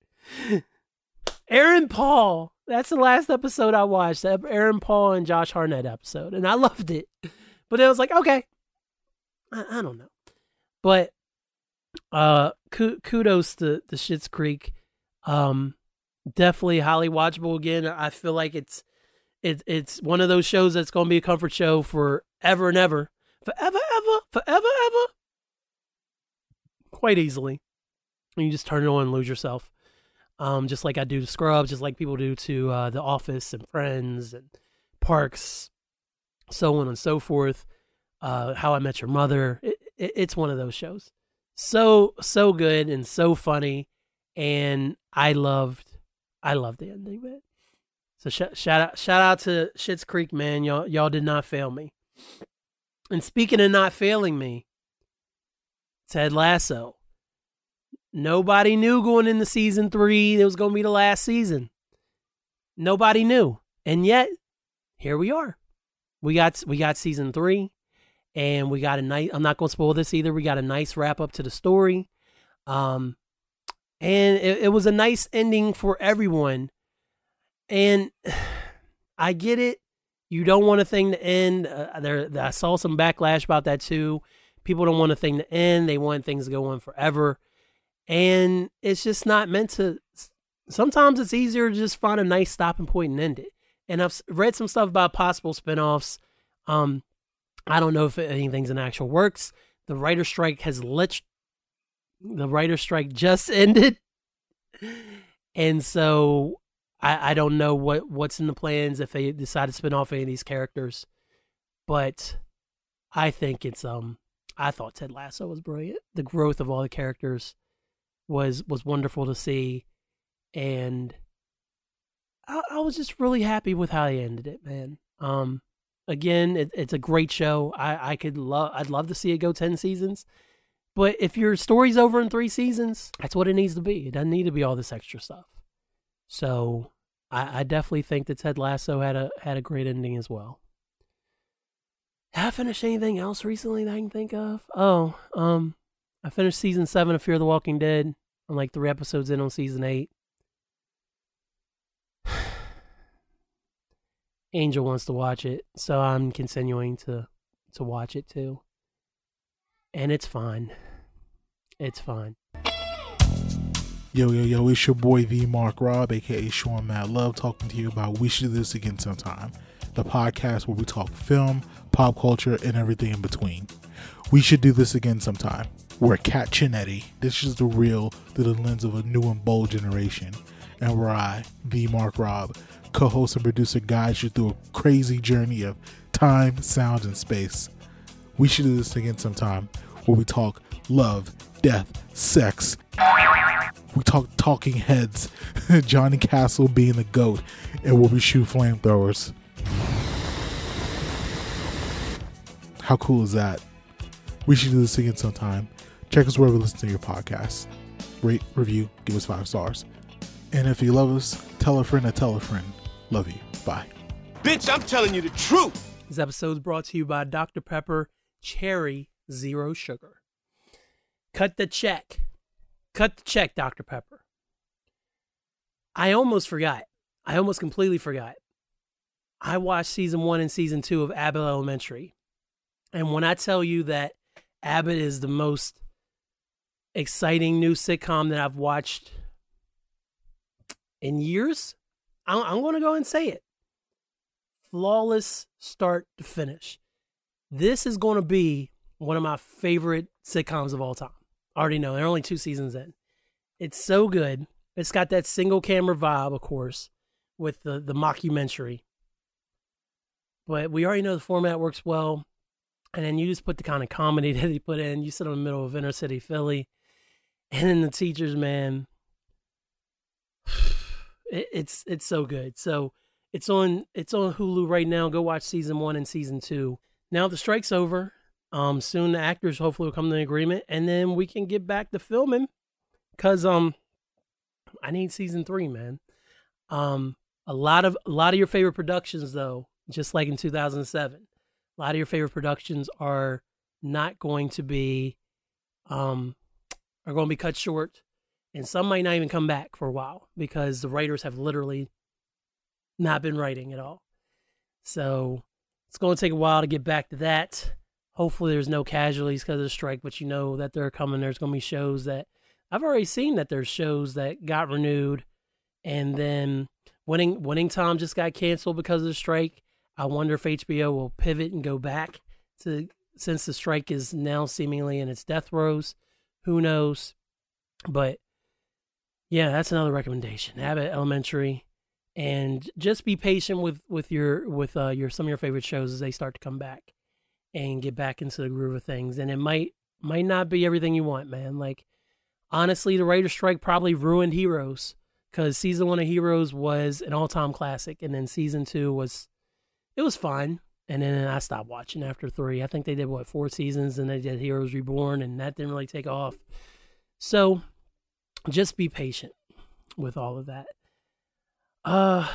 Aaron Paul. That's the last episode I watched. The Aaron Paul and Josh Hartnett episode, and I loved it. But it was like, okay, I, I don't know. But uh, kudos to the Schitt's Creek. Um, definitely highly watchable again. I feel like it's it, it's one of those shows that's going to be a comfort show forever and ever, forever, ever, forever, ever. Quite easily, and you just turn it on and lose yourself. Um, just like I do to Scrubs, just like people do to uh, The Office and Friends and Parks, so on and so forth. Uh, How I Met Your Mother. It, it, it's one of those shows. So so good and so funny, and I loved I loved the ending, man. So sh- shout out shout out to Schitt's Creek, man. Y'all y'all did not fail me. And speaking of not failing me, Ted Lasso. Nobody knew going into season three it was going to be the last season. Nobody knew, and yet here we are. We got we got season three, and we got a nice. I'm not going to spoil this either. We got a nice wrap up to the story, um, and it, it was a nice ending for everyone. And *sighs* I get it. You don't want a thing to end. Uh, there, I saw some backlash about that too. People don't want a thing to end. They want things to go on forever, and it's just not meant to. Sometimes it's easier to just find a nice stopping point and end it. And I've read some stuff about possible spinoffs. Um, I don't know if anything's in actual works. The writer strike has lit. The writer strike just *laughs* ended, and so I, I don't know what what's in the plans if they decide to spin off any of these characters, but I think it's um I thought Ted Lasso was brilliant. The growth of all the characters was was wonderful to see, and I, I was just really happy with how they ended it, man. Um, again, it, it's a great show. I I could love I'd love to see it go ten seasons. But if your story's over in three seasons, that's what it needs to be. It doesn't need to be all this extra stuff. So I, I definitely think that Ted Lasso had a had a great ending as well. Have I finished anything else recently that I can think of? Oh, um, I finished season seven of Fear the Walking Dead. I'm like three episodes in on season eight. Angel wants to watch it, so I'm continuing to to watch it too. And it's fine. It's fine. Yo, yo, yo, it's your boy V Marc Rob, aka Sean Matt Love, talking to you about We Should Do This Again Sometime, the podcast where we talk film, pop culture, and everything in between. We should do this again sometime. We're Kat Chinetti. This is the real through the lens of a new and bold generation. And where I, V Marc Rob, co host and producer, guides you through a crazy journey of time, sound, and space. We should do this again sometime where we talk love, death, sex, we talk talking heads, *laughs* Johnny Castle being the goat, and where we shoot flamethrowers. How cool is that? We should do this again sometime. Check us wherever you listen to your podcast. Rate, review, give us five stars. And if you love us, tell a friend to tell a friend. Love you. Bye. Bitch, I'm telling you the truth. This episode is brought to you by Dr. Pepper Cherry Zero Sugar. Cut the check. Cut the check, Dr. Pepper. I almost forgot. I almost completely forgot. I watched season one and season two of Abbott Elementary. And when I tell you that Abbott is the most exciting new sitcom that I've watched in years, I'm, I'm going to go and say it. Flawless start to finish. This is going to be one of my favorite sitcoms of all time. I already know. They're only two seasons in. It's so good. It's got that single camera vibe, of course, with the, the mockumentary. But we already know the format works well. And then you just put the kind of comedy *laughs* that he put in. You sit in the middle of inner city Philly. And then the teachers, man. It, it's it's so good. So it's on it's on Hulu right now. Go watch season one and season two. Now the strike's over. Um, soon the actors hopefully will come to an agreement, and then we can get back to filming. Cause um, I need season three, man. Um, a lot of a lot of your favorite productions, though, just like in 2007, a lot of your favorite productions are not going to be, um, are going to be cut short, and some might not even come back for a while because the writers have literally not been writing at all. So it's going to take a while to get back to that hopefully there's no casualties because of the strike, but you know that they're coming. There's going to be shows that I've already seen that there's shows that got renewed, and then winning winning time just got canceled because of the strike. I wonder if HBO will pivot and go back to since the strike is now seemingly in its death throes. Who knows? But yeah, that's another recommendation. Abbott Elementary, and just be patient with with your with uh, your some of your favorite shows as they start to come back and get back into the groove of things. And it might might not be everything you want, man. Like honestly, the writer strike probably ruined Heroes because season one of Heroes was an all time classic, and then season two was it was fine. And then I stopped watching after three. I think they did what four seasons, and they did Heroes Reborn, and that didn't really take off. So just be patient with all of that. Uh,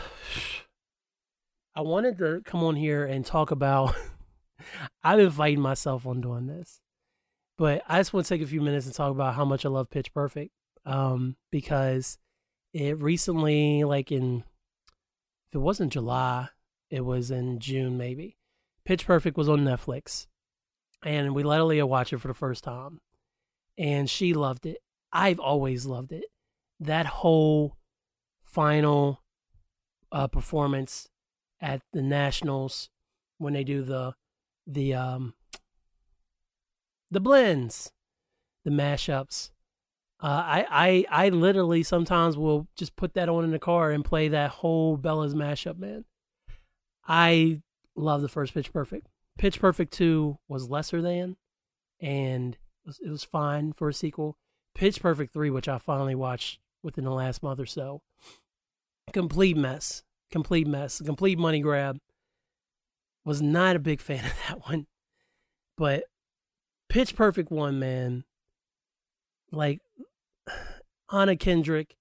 *sighs* I wanted to come on here and talk about. *laughs* I've been fighting myself on doing this, but I just want to take a few minutes and talk about how much I love Pitch Perfect. Um, because it recently, like in, if it wasn't July, it was in June maybe. Pitch Perfect was on Netflix, and we let Aaliyah watch it for the first time, and she loved it. I've always loved it. That whole final uh, performance at the Nationals when they do the the um the blends, the mashups. Uh, I I I literally sometimes will just put that on in the car and play that whole Bella's mashup, man. I love the first Pitch Perfect. Pitch Perfect two was lesser than, and it was, it was fine for a sequel. Pitch Perfect 3, which I finally watched within the last month or so. Complete mess. Complete mess. Complete money grab. Was not a big fan *laughs* of that one. But Pitch Perfect 1, man. Like *sighs* Anna Kendrick,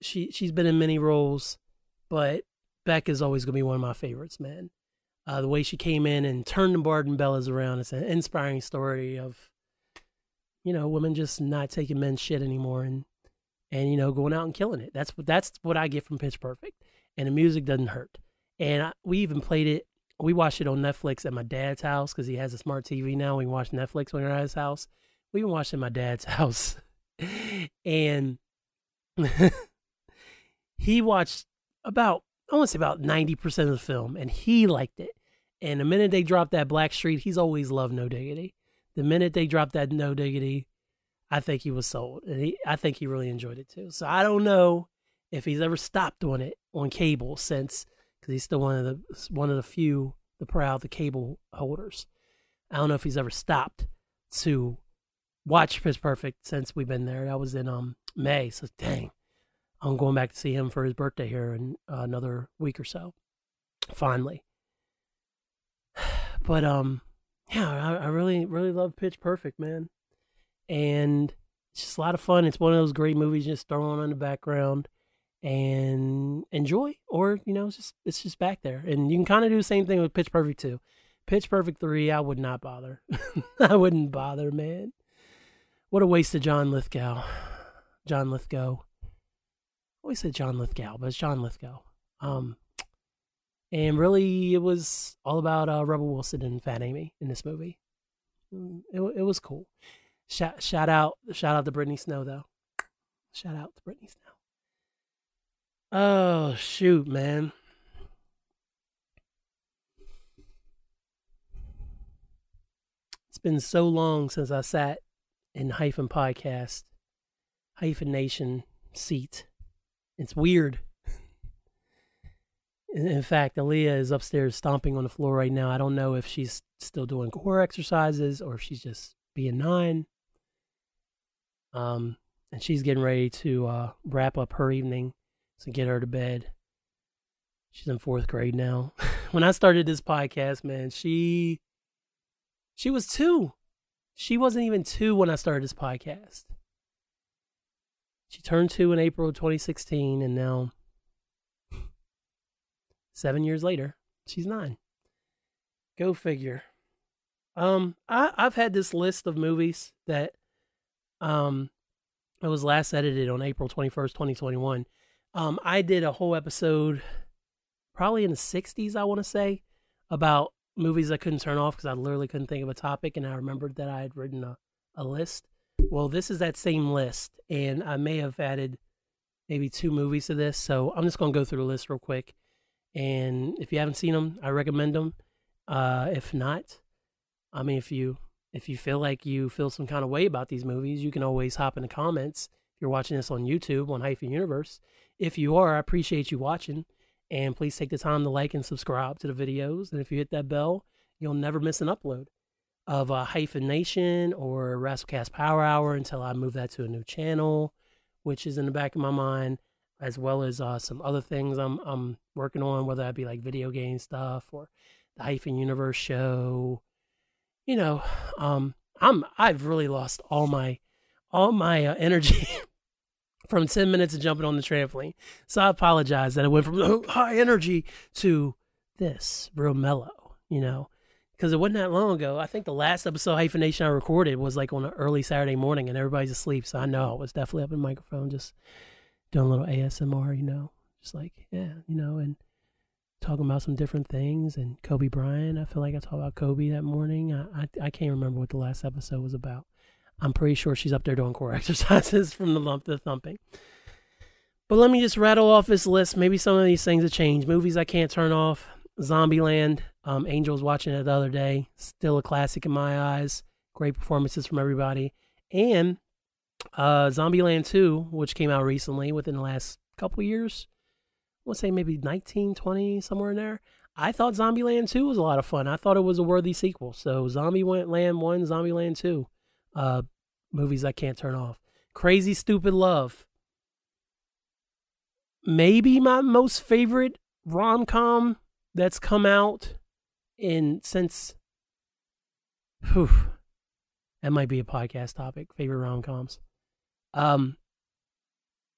she she's been in many roles, but Beck is always gonna be one of my favorites, man. Uh, the way she came in and turned the Barden Bellas around, it's an inspiring story of you know, women just not taking men's shit anymore and and you know going out and killing it. That's what that's what I get from Pitch Perfect. And the music doesn't hurt. And I, we even played it. We watched it on Netflix at my dad's house because he has a smart TV now. We watch Netflix when we're at his house. We even watched it at my dad's *laughs* house, and *laughs* he watched about I want to say about ninety percent of the film, and he liked it. And the minute they dropped that Blackstreet, he's always loved No Diggity the minute they dropped that no diggity, I think he was sold, and he, I think he really enjoyed it too. So I don't know if he's ever stopped doing it on cable since, because he's still one of the one of the few, the proud, the cable holders. I don't know if he's ever stopped to watch Pitch Perfect since we've been there. That was in um May, so dang, I'm going back to see him for his birthday here in uh, another week or so. Finally, *sighs* but um, yeah, I, I really, really love Pitch Perfect, man. And it's just a lot of fun. It's one of those great movies just throw on in the background and enjoy, or you know, it's just it's just back there. And you can kind of do the same thing with Pitch Perfect too. Pitch Perfect three, I would not bother. *laughs* I wouldn't bother, man. What a waste of John Lithgow. John Lithgow. I always say John Lithgow, but it's John Lithgow. Um, and really it was all about uh, Rebel Wilson and Fat Amy in this movie. Mm, it it was cool. Shout shout out shout out to Brittany Snow though. Shout out to Brittany Snow. Oh shoot, man. It's been so long since I sat in hyphen podcast, hyphen nation seat. It's weird. In fact, Aaliyah is upstairs stomping on the floor right now. I don't know if she's still doing core exercises or if she's just being nine. Um, and she's getting ready to uh, wrap up her evening to get her to bed. She's in fourth grade now. *laughs* when I started this podcast, man, she she was two. She wasn't even two when I started this podcast. She turned two in April of 2016, and now Seven years later, she's nine. Go figure. Um, I, I've had this list of movies that um it was last edited on April 21st, 2021. Um, I did a whole episode, probably in the 60s, I want to say, about movies I couldn't turn off because I literally couldn't think of a topic, and I remembered that I had written a, a list. Well, this is that same list, and I may have added maybe two movies to this, so I'm just gonna go through the list real quick. And if you haven't seen them, I recommend them. Uh, if not, I mean, if you if you feel like you feel some kind of way about these movies, you can always hop in the comments. If you're watching this on YouTube on Hyphen Universe, if you are, I appreciate you watching. And please take the time to like and subscribe to the videos. And if you hit that bell, you'll never miss an upload of a Hyphen Nation or Rasslecast Power Hour until I move that to a new channel, which is in the back of my mind, as well as uh, some other things I'm I'm working on, whether that be like video game stuff or the Hyphen Universe show. You know, um, I'm I've really lost all my all my uh, *laughs* energy from 10 minutes of jumping on the trampoline. So I apologize that I went from *laughs* high energy to this real mellow, you know, because it wasn't that long ago. I think the last episode of Hyphen Nation I recorded was like on an early Saturday morning and everybody's asleep. So I know I was definitely up in the microphone, just doing a little ASMR, you know, just like, yeah, you know, and talking about some different things. And Kobe Bryant, I feel like I talked about Kobe that morning. I, I, I can't remember what the last episode was about. I'm pretty sure she's up there doing core *laughs* exercises from the lump to thumping. But let me just rattle off this list. Maybe some of these things have changed. Movies I can't turn off. Zombieland. Um, Angels watching it the other day. Still a classic in my eyes. Great performances from everybody. And uh, Zombieland 2, which came out recently within the last couple years. I would say maybe 19, 20, somewhere in there. I thought Zombieland 2 was a lot of fun. I thought it was a worthy sequel. So Zombieland 1, Zombieland 2 uh, movies I can't turn off. Crazy Stupid Love. Maybe my most favorite rom com that's come out in since. Whew, that might be a podcast topic. Favorite rom coms. Um,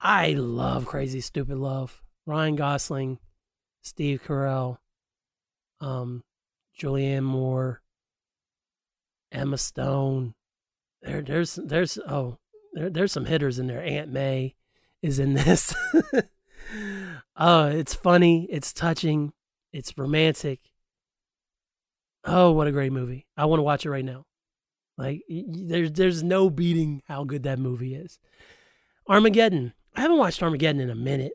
I love Crazy Stupid Love. Ryan Gosling, Steve Carell, um, Julianne Moore, Emma Stone, there there's there's oh there there's some hitters in there. Aunt May is in *laughs* this. oh, it's funny, it's touching, it's romantic. Oh, what a great movie. I want to watch it right now. Like there's there's no beating how good that movie is. Armageddon. I haven't watched Armageddon in a minute.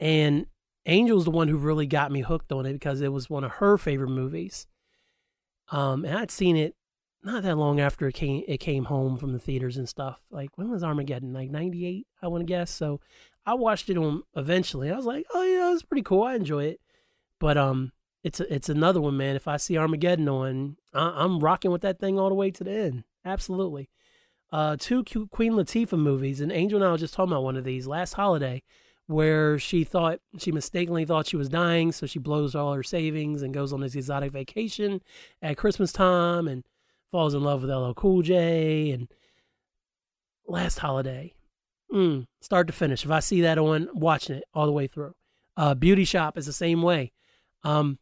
And Angel's the one who really got me hooked on it because it was one of her favorite movies. Um, and I'd seen it not that long after it came it came home from the theaters and stuff. Like when was Armageddon? Like '98, I want to guess. So I watched it on eventually. I was like, oh yeah, it's pretty cool. I enjoy it. But um, it's it's another one, man. If I see Armageddon on, I, am rocking with that thing all the way to the end. Absolutely. Uh, two Queen Latifah movies, and Angel and I was just talking about one of these last holiday, where she thought she mistakenly thought she was dying, so she blows all her savings and goes on this exotic vacation at Christmas time and falls in love with LL Cool J and Last Holiday. Mm, start to finish. If I see that on, watching it all the way through. Uh, Beauty Shop is the same way. Um,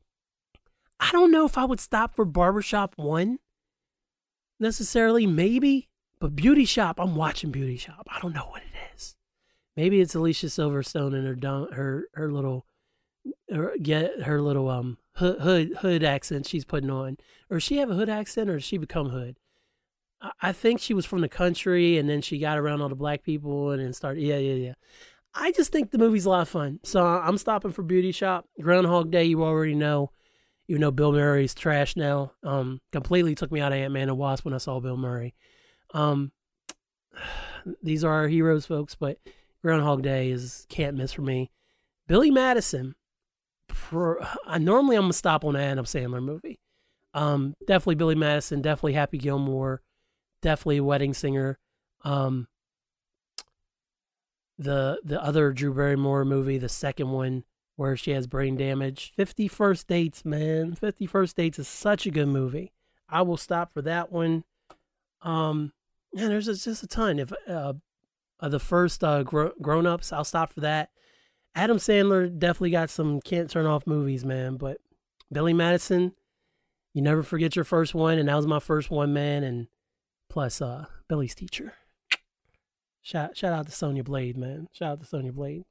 I don't know if I would stop for Barbershop 1 necessarily, maybe, but Beauty Shop, I'm watching Beauty Shop. I don't know what it is. Maybe it's Alicia Silverstone and her her her little her, get her little um hood, hood hood accent she's putting on, or she have a hood accent, or she become hood? I, I think she was from the country, and then she got around all the black people, and then started. Yeah, yeah, yeah. I just think the movie's a lot of fun, so I'm stopping for Beauty Shop. Groundhog Day, you already know. You know Bill Murray's trash now. Um, completely took me out of Ant Man and Wasp when I saw Bill Murray. Um, *sighs* these are our heroes, folks, but Groundhog Day is can't miss for me. Billy Madison, for I normally I'm gonna stop on an Adam Sandler movie. Um, definitely Billy Madison, definitely Happy Gilmore, definitely Wedding Singer. Um, the the other Drew Barrymore movie, the second one where she has brain damage. Fifty First Dates, man. Fifty First Dates is such a good movie. I will stop for that one. Um, and there's just a ton. If uh, the first uh, grown ups, I'll stop for that. Adam Sandler definitely got some can't turn off movies, man. But Billy Madison, you never forget your first one, and that was my first one, man. And plus, uh, Billy's teacher. Shout shout out to Sonya Blade, man. Shout out to Sonya Blade.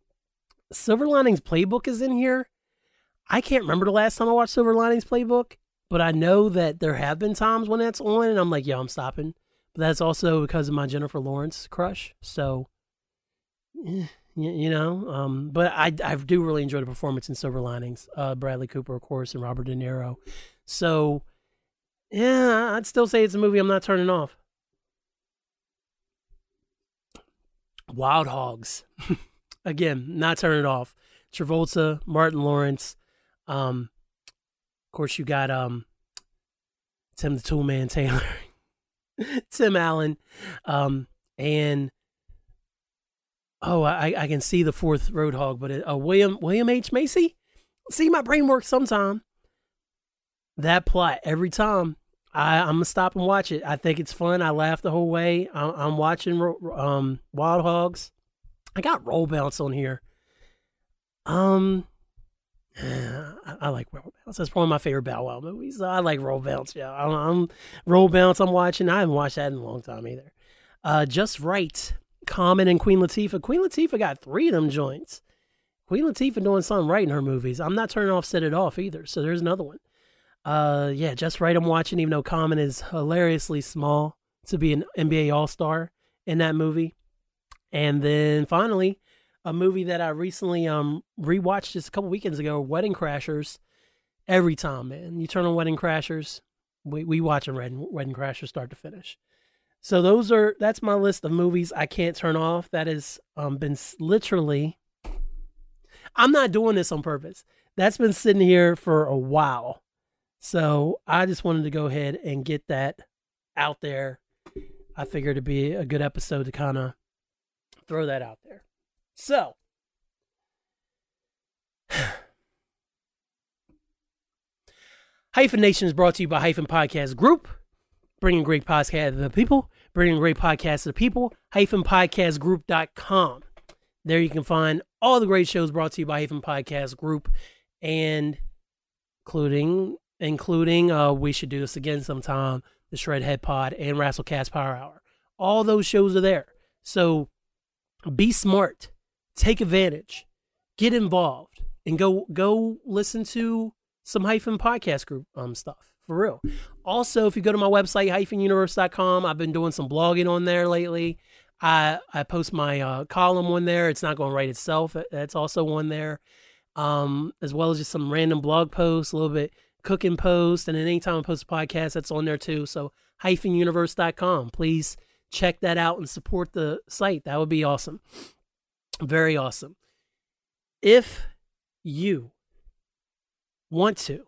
Silver Linings Playbook is in here. I can't remember the last time I watched Silver Linings Playbook, but I know that there have been times when that's on, and I'm like, yo, I'm stopping. But that's also because of my Jennifer Lawrence crush. So, eh, you, know, um, but I I do really enjoy the performance in Silver Linings. Uh, Bradley Cooper, of course, and Robert De Niro. So, yeah, I'd still say it's a movie I'm not turning off. Wild Hogs. *laughs* Again, not turning it off. Travolta, Martin Lawrence. Um, of course, you got um, Tim the Toolman Taylor, *laughs* Tim Allen, um, and oh, I, I can see the fourth Roadhog, but it, uh, William William H Macy. See, my brain works sometime. That plot every time. I, I'm gonna stop and watch it. I think it's fun. I laugh the whole way. I'm, I'm watching um, Wild Hogs. I got Roll Bounce on here. Um, *sighs* I, I like Roll Bounce. That's of my favorite Bow Wow movies. I like Roll Bounce. Yeah, I'm, I'm Roll Bounce. I'm watching. I haven't watched that in a long time either. Uh, Just Right. Common and Queen Latifah. Queen Latifah got three of them joints. Queen Latifah doing something right in her movies. I'm not turning off Set It Off either. So there's another one. Uh, yeah, Just Right. I'm watching, even though Common is hilariously small to be an NBA All Star in that movie. And then finally, a movie that I recently um rewatched just a couple weekends ago, Wedding Crashers. Every time, man, you turn on Wedding Crashers, we we watch a Wedding, Wedding Crashers start to finish. So those are that's my list of movies I can't turn off. That has um been literally. I'm not doing this on purpose. That's been sitting here for a while. So I just wanted to go ahead and get that out there. I figured it'd be a good episode to kind of throw that out there. So, *sighs* Hyphen Nation is brought to you by Hyphen Podcast Group, bringing great podcasts to the people, bringing great podcasts to the people, hyphenpodcastgroup.com. There you can find all the great shows brought to you by Hyphen Podcast Group, and including including uh, we should do this again sometime, the Shred Head Pod and Rasslecast Power Hour. All those shows are there. So be smart, take advantage, get involved, and go go listen to some hyphen podcast group um stuff for real. Also, if you go to my website hyphenuniverse.com, I've been doing some blogging on there lately. I I post my uh, column on there. It's not going to write itself. That's also on there, um, as well as just some random blog posts, a little bit cooking post, and then anytime I post a podcast, that's on there too. So hyphenuniverse.com. Please check that out and support the site. That would be awesome. Very awesome. If you want to,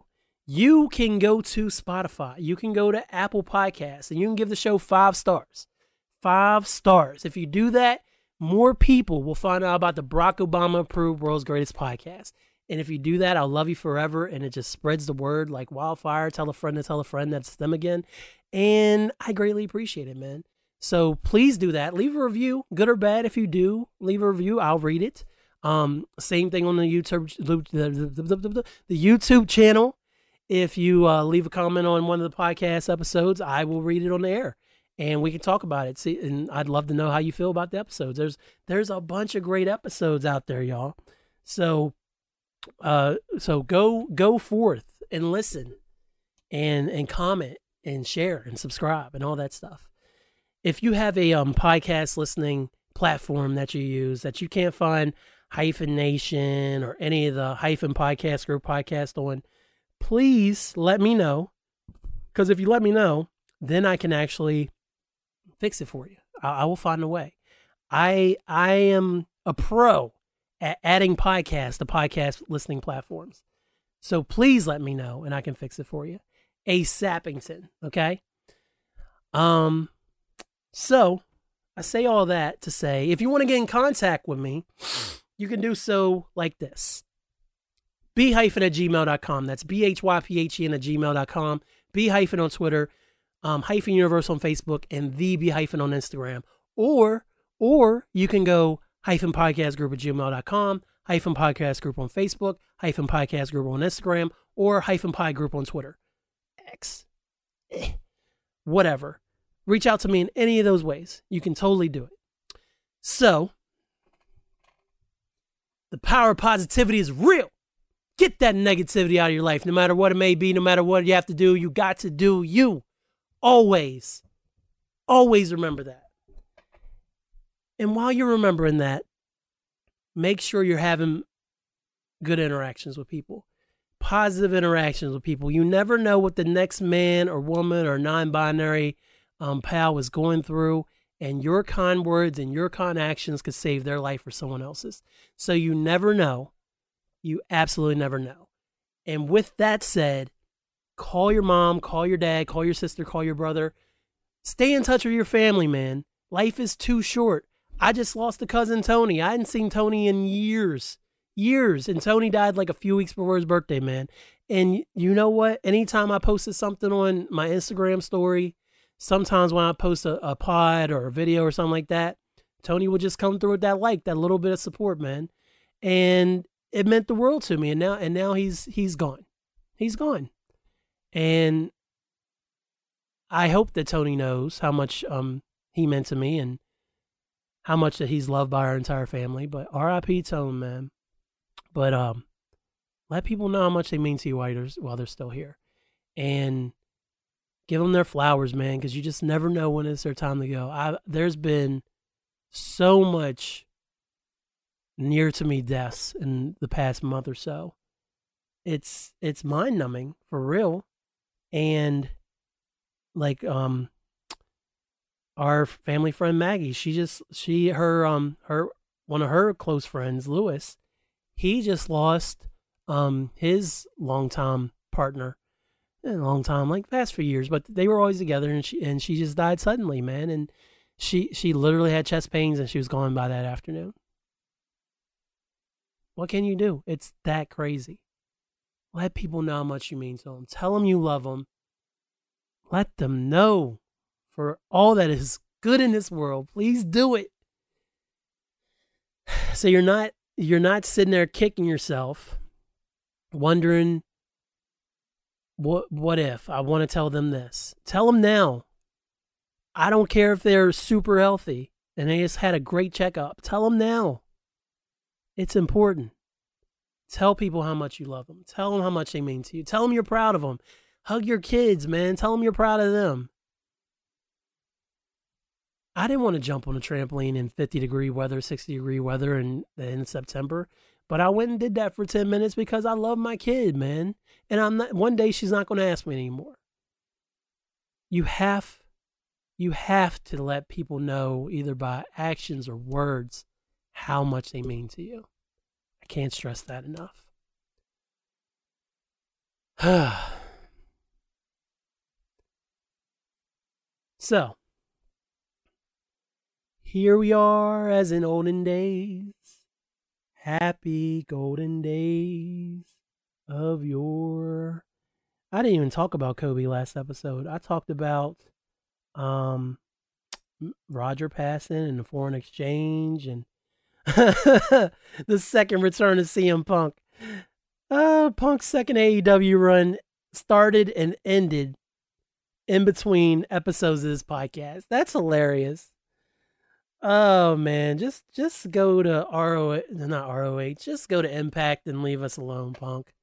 you can go to Spotify. You can go to Apple Podcasts and you can give the show five stars. Five stars. If you do that, more people will find out about the Barack Obama approved world's greatest podcast. And if you do that, I'll love you forever. And it just spreads the word like wildfire. Tell a friend to tell a friend that's them again. And I greatly appreciate it, man. So please do that. Leave a review, good or bad. If you do, leave a review. I'll read it. Um, same thing on the YouTube the, YouTube channel. If you uh, leave a comment on one of the podcast episodes, I will read it on the air, and we can talk about it. See, and I'd love to know how you feel about the episodes. There's there's a bunch of great episodes out there, y'all. So, uh, so go go forth and listen, and and comment and share and subscribe and all that stuff if you have a um, podcast listening platform that you use that you can't find hyphen nation or any of the hyphen podcast group podcast on please let me know. Because if you let me know then i can actually fix it for you. I, I will find a way. I i am a pro at adding podcasts to podcast listening platforms. So please let me know and i can fix it for you. A sappington okay? Um so I say all that to say if you want to get in contact with me, you can do so like this. B hyphen at gmail.com. That's B H Y P H E N at gmail.com. B hyphen on Twitter, um, hyphen universe on Facebook, and the B hyphen on Instagram. Or or you can go hyphen podcast group at gmail.com, hyphen podcast group on Facebook, hyphen podcast group on Instagram, or hyphen pie group on Twitter. X. Eh. Whatever reach out to me in any of those ways. You can totally do it. So, the power of positivity is real. Get that negativity out of your life, no matter what it may be, no matter what you have to do. You got to do you. Always. Always remember that. And while you're remembering that, make sure you're having good interactions with people, positive interactions with people. You never know what the next man or woman or non binary um, pal is going through, and your kind words and your kind actions could save their life or someone else's. So you never know. You absolutely never know. And with that said, call your mom, call your dad, call your sister, call your brother. Stay in touch with your family, man. Life is too short. I just lost a cousin Tony. I hadn't seen Tony in years, years. And Tony died like a few weeks before his birthday, man. And you know what? Anytime I posted something on my Instagram story, sometimes when I post a, a pod or a video or something like that, Tony would just come through with that like, that little bit of support, man. And it meant the world to me. And now and now he's he's gone. He's gone. And I hope that Tony knows how much um he meant to me and how much that he's loved by our entire family. But R.I.P. Tone, man. But um, let people know how much they mean to you while they're, while they're still here, and give them their flowers, man, because you just never know when it's their time to go. I there's been so much near to me deaths in the past month or so. It's it's mind numbing for real, and like um our family friend Maggie. She just she her um her one of her close friends, Lewis, he just lost um his longtime partner. A long time, like past few years, but they were always together and she and she just died suddenly, man. And she she literally had chest pains and she was gone by that afternoon. What can you do? It's that crazy. Let people know how much you mean to them. Tell them you love them. Let them know for all that is good in this world. Please do it. *sighs* So you're not you're not sitting there kicking yourself, wondering what what if I want to tell them this. Tell them now. I don't care if they're super healthy and they just had a great checkup. Tell them now. It's important. Tell people how much you love them. Tell them how much they mean to you. Tell them you're proud of them. Hug your kids, man. Tell them you're proud of them. I didn't want to jump on a trampoline in 50 degree weather, 60 degree weather in, in September, but I went and did that for 10 minutes because I love my kid, man. And I'm not, one day she's not going to ask me anymore. You have, you have to let people know either by actions or words how much they mean to you. I can't stress that enough. *sighs* so, here we are as in olden days, happy golden days of your. I didn't even talk about Kobe last episode. I talked about um Roger passing and the foreign exchange and *laughs* the second return of CM Punk. Uh, Punk's second AEW run started and ended in between episodes of this podcast. That's hilarious. Oh man, just just go to ROH, not ROH, just go to Impact and leave us alone, Punk.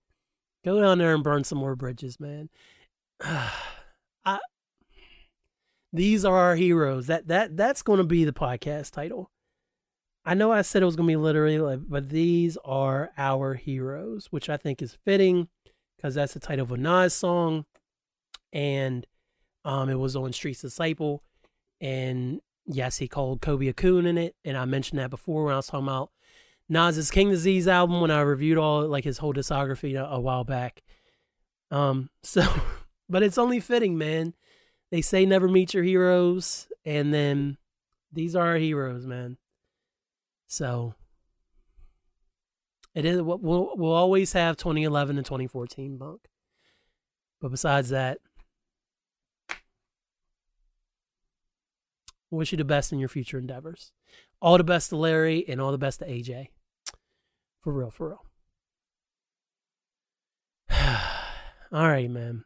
Go down there and burn some more bridges, man. *sighs* I, these are our heroes. That that that's going to be the podcast title. I know I said it was going to be literally, but these are our heroes, which I think is fitting because that's the title of a Nas song, and um, it was on Street's Disciple, and yes, he called Kobe a coon in it, and I mentioned that before when I was talking about Nas's King Disease album when I reviewed all like his whole discography a, a while back. Um, *laughs* so, but it's only fitting, man. They say never meet your heroes, and then these are our heroes, man. So it is. We'll we'll always have 2011 and 2014 Punk, but besides that, Wish you the best in your future endeavors. All the best to Larry and all the best to AJ. For real, for real. *sighs* all right, man.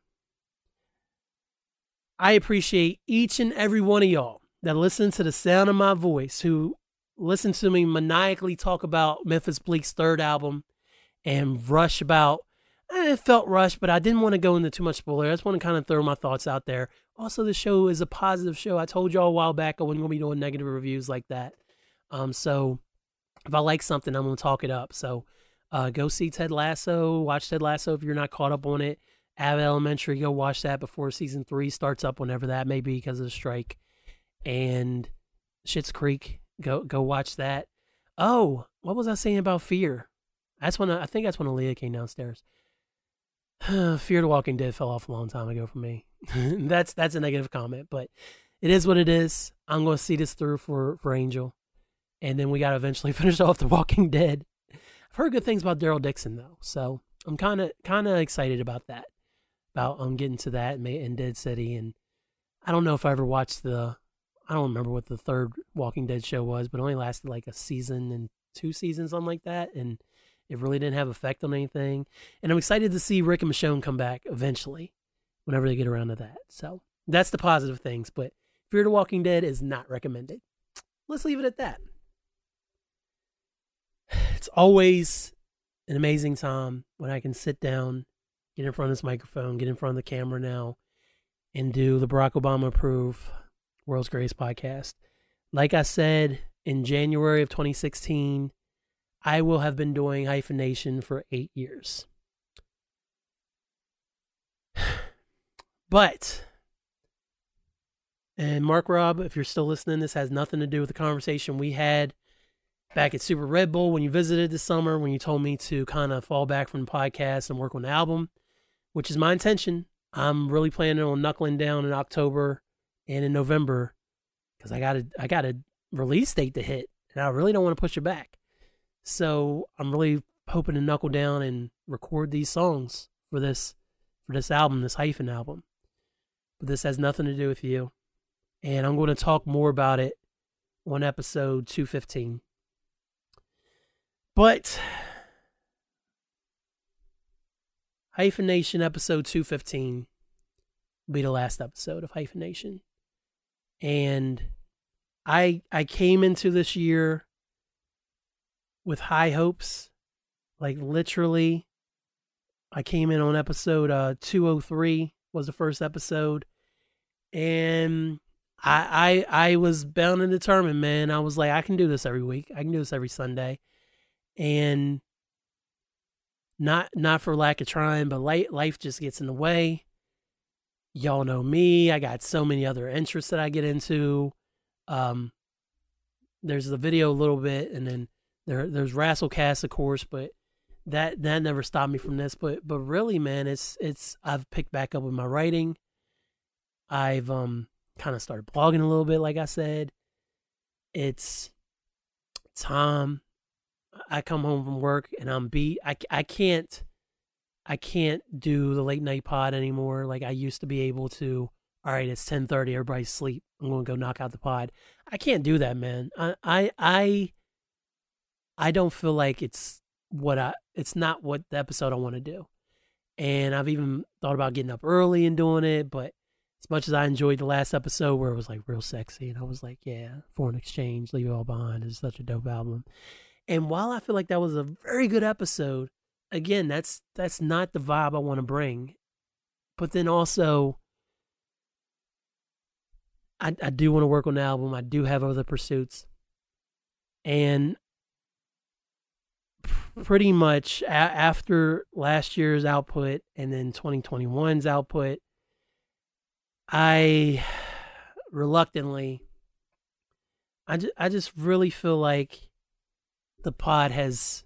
I appreciate each and every one of y'all that listen to the sound of my voice, who listen to me maniacally talk about Memphis Bleek's third album and rush about. eh, It felt rushed, but I didn't want to go into too much spoiler. I just want to kind of throw my thoughts out there. Also, the show is a positive show. I told y'all a while back I wasn't to be doing negative reviews like that. Um, so if I like something, I'm to talk it up. So uh, go see Ted Lasso. Watch Ted Lasso if you're not caught up on it. Abbott Elementary, go watch that before season three starts up, whenever that may be because of the strike. And Schitt's Creek, go go watch that. Oh, what was I saying about Fear? That's when I, I think that's when Aaliyah came downstairs. *sighs* Fear the Walking Dead fell off a long time ago for me. *laughs* that's that's a negative comment, but it is what it is. I'm going to see this through for for Angel, and then we got to eventually *laughs* finish off The Walking Dead. I've heard good things about Daryl Dixon though, so I'm kind of kind of excited about that. About um getting to that and, Dead City, and I don't know if I ever watched the. I don't remember what the third Walking Dead show was, but it only lasted like a season and two seasons, something like that, and it really didn't have effect on anything. And I'm excited to see Rick and Michonne come back eventually, whenever they get around to that. So that's the positive things. But Fear the Walking Dead is not recommended. Let's leave it at that. *sighs* It's always an amazing time when I can sit down, get in front of this microphone, get in front of the camera now, and do the Barack Obama approved World's Greatest Podcast. Like I said in January of 2016, I will have been doing Hyphen Nation for eight years. *sighs* But, and Marc Rob, if you're still listening, this has nothing to do with the conversation we had back at Super Red Bull when you visited this summer, when you told me to kind of fall back from the podcast and work on the album, which is my intention. I'm really planning on knuckling down in October and in November because I got a I got a release date to hit, and I really don't want to push it back. So I'm really hoping to knuckle down and record these songs for this for this album, this hyphen album. But this has nothing to do with you, and I'm going to talk more about it on episode 215. But Hyphen Nation episode 215 will be the last episode of Hyphen Nation. And I I came into this year with high hopes. Like literally I came in on episode uh 203 was the first episode and I I I was bound and determined, man. I was like I can do this every week. I can do this every Sunday. And not not for lack of trying, but life life just gets in the way. Y'all know me. I got so many other interests that I get into. Um, there's the video a little bit, and then there there's Rasslecast, of course, but that that never stopped me from this. But but really, man, it's it's I've picked back up with my writing. I've um kind of started blogging a little bit, like I said. It's time. I come home from work and I'm beat. I, I can't I can't do the late night pod anymore like I used to be able to. All right, it's 10:30, everybody's asleep. I'm to go knock out the pod. I can't do that, man. I I I I don't feel like it's what I it's not what the episode I want to do. And I've even thought about getting up early and doing it, but as much as I enjoyed the last episode where it was like real sexy and I was like, yeah, Foreign Exchange, Leave It All Behind is such a dope album. And while I feel like that was a very good episode, again, that's that's not the vibe I want to bring. But then also I, I do want to work on the album. I do have other pursuits. And pretty much a- after last year's output and then 2021's output, I reluctantly, I, ju- I just really feel like the pod has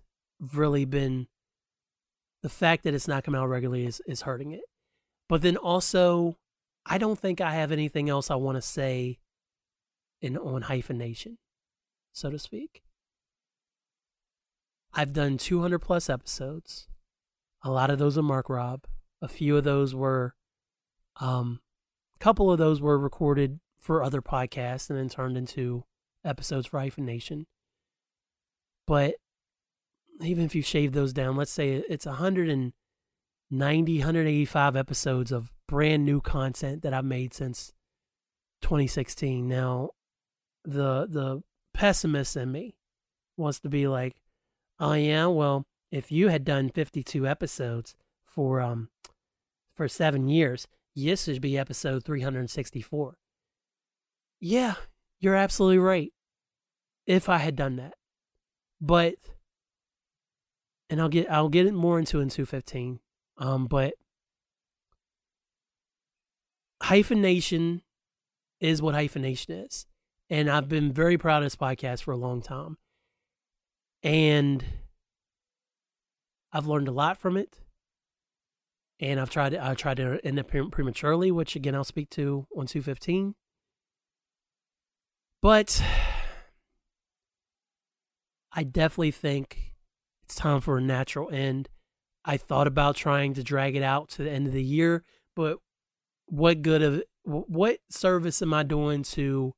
really been the fact that it's not coming out regularly is, is hurting it. But then also, I don't think I have anything else I want to say in on Hyphen Nation, so to speak. I've done 200 plus episodes. A lot of those are Marc Rob. A few of those were, um, a couple of those were recorded for other podcasts and then turned into episodes for Hyphen Nation. But even if you shave those down, let's say it's 190, 185 episodes of brand new content that I've made since 2016. Now, the the pessimist in me wants to be like, oh yeah, well, if you had done 52 episodes for um for 7 years, this would be episode 364. Yeah, you're absolutely right. If I had done that. But and I'll get I'll get it more into in 215. Um but Hyphen Nation is what Hyphen Nation is. And I've been very proud of this podcast for a long time. And I've learned a lot from it. And I've tried I tried to end it prematurely, which again I'll speak to on 215. But *sighs* I definitely think it's time for a natural end. I thought about trying to drag it out to the end of the year, but what good of what service am I doing to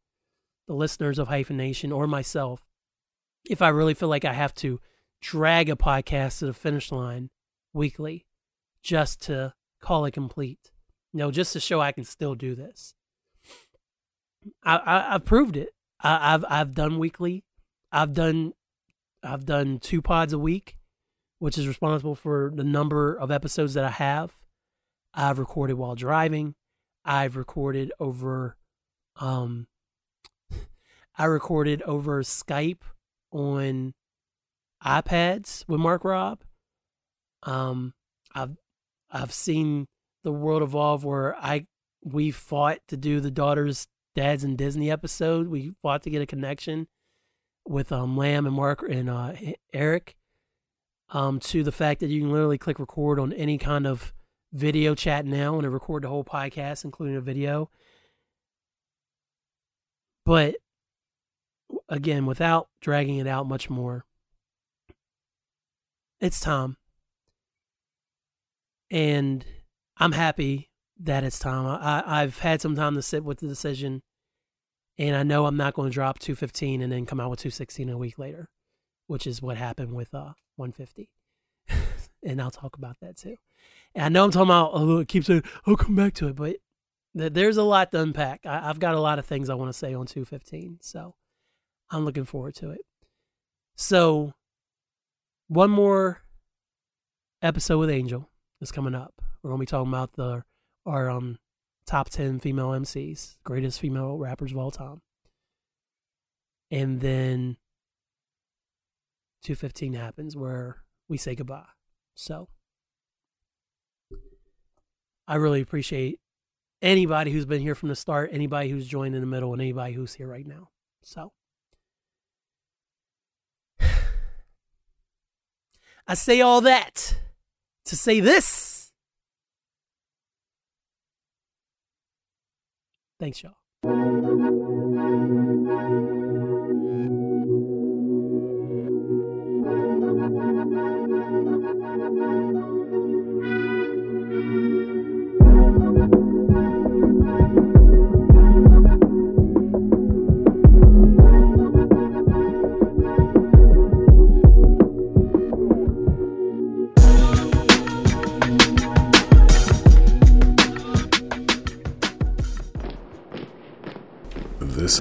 the listeners of Hyphen Nation or myself if I really feel like I have to drag a podcast to the finish line weekly just to call it complete? You know, just to show I can still do this. I, I have proved it. I, I've I've done weekly. I've done I've done two pods a week, which is responsible for the number of episodes that I have. I've recorded while driving. I've recorded over um *laughs* I recorded over Skype on iPads with Marc Rob. Um I've I've seen the world evolve where I we fought to do the daughters dads and Disney episode. We fought to get a connection with um Lamb and Mark and uh Eric um to the fact that you can literally click record on any kind of video chat now and record the whole podcast, including a video. But again, without dragging it out much more, it's time. And I'm happy that it's time. I, I've had some time to sit with the decision, and I know I'm not going to drop 215 and then come out with 216 a week later, which is what happened with uh, 150. *laughs* and I'll talk about that too. And I know I'm talking about, oh, it keeps saying, I'll come back to it, but there's a lot to unpack. I've got a lot of things I want to say on 215. So I'm looking forward to it. So, one more episode with Angel is coming up. We're to be talking about the our um top 10 female MCs, greatest female rappers of all time. And then 215 happens where we say goodbye. So, I really appreciate anybody who's been here from the start, anybody who's joined in the middle, and anybody who's here right now. So I say all that to say this. Thanks, y'all.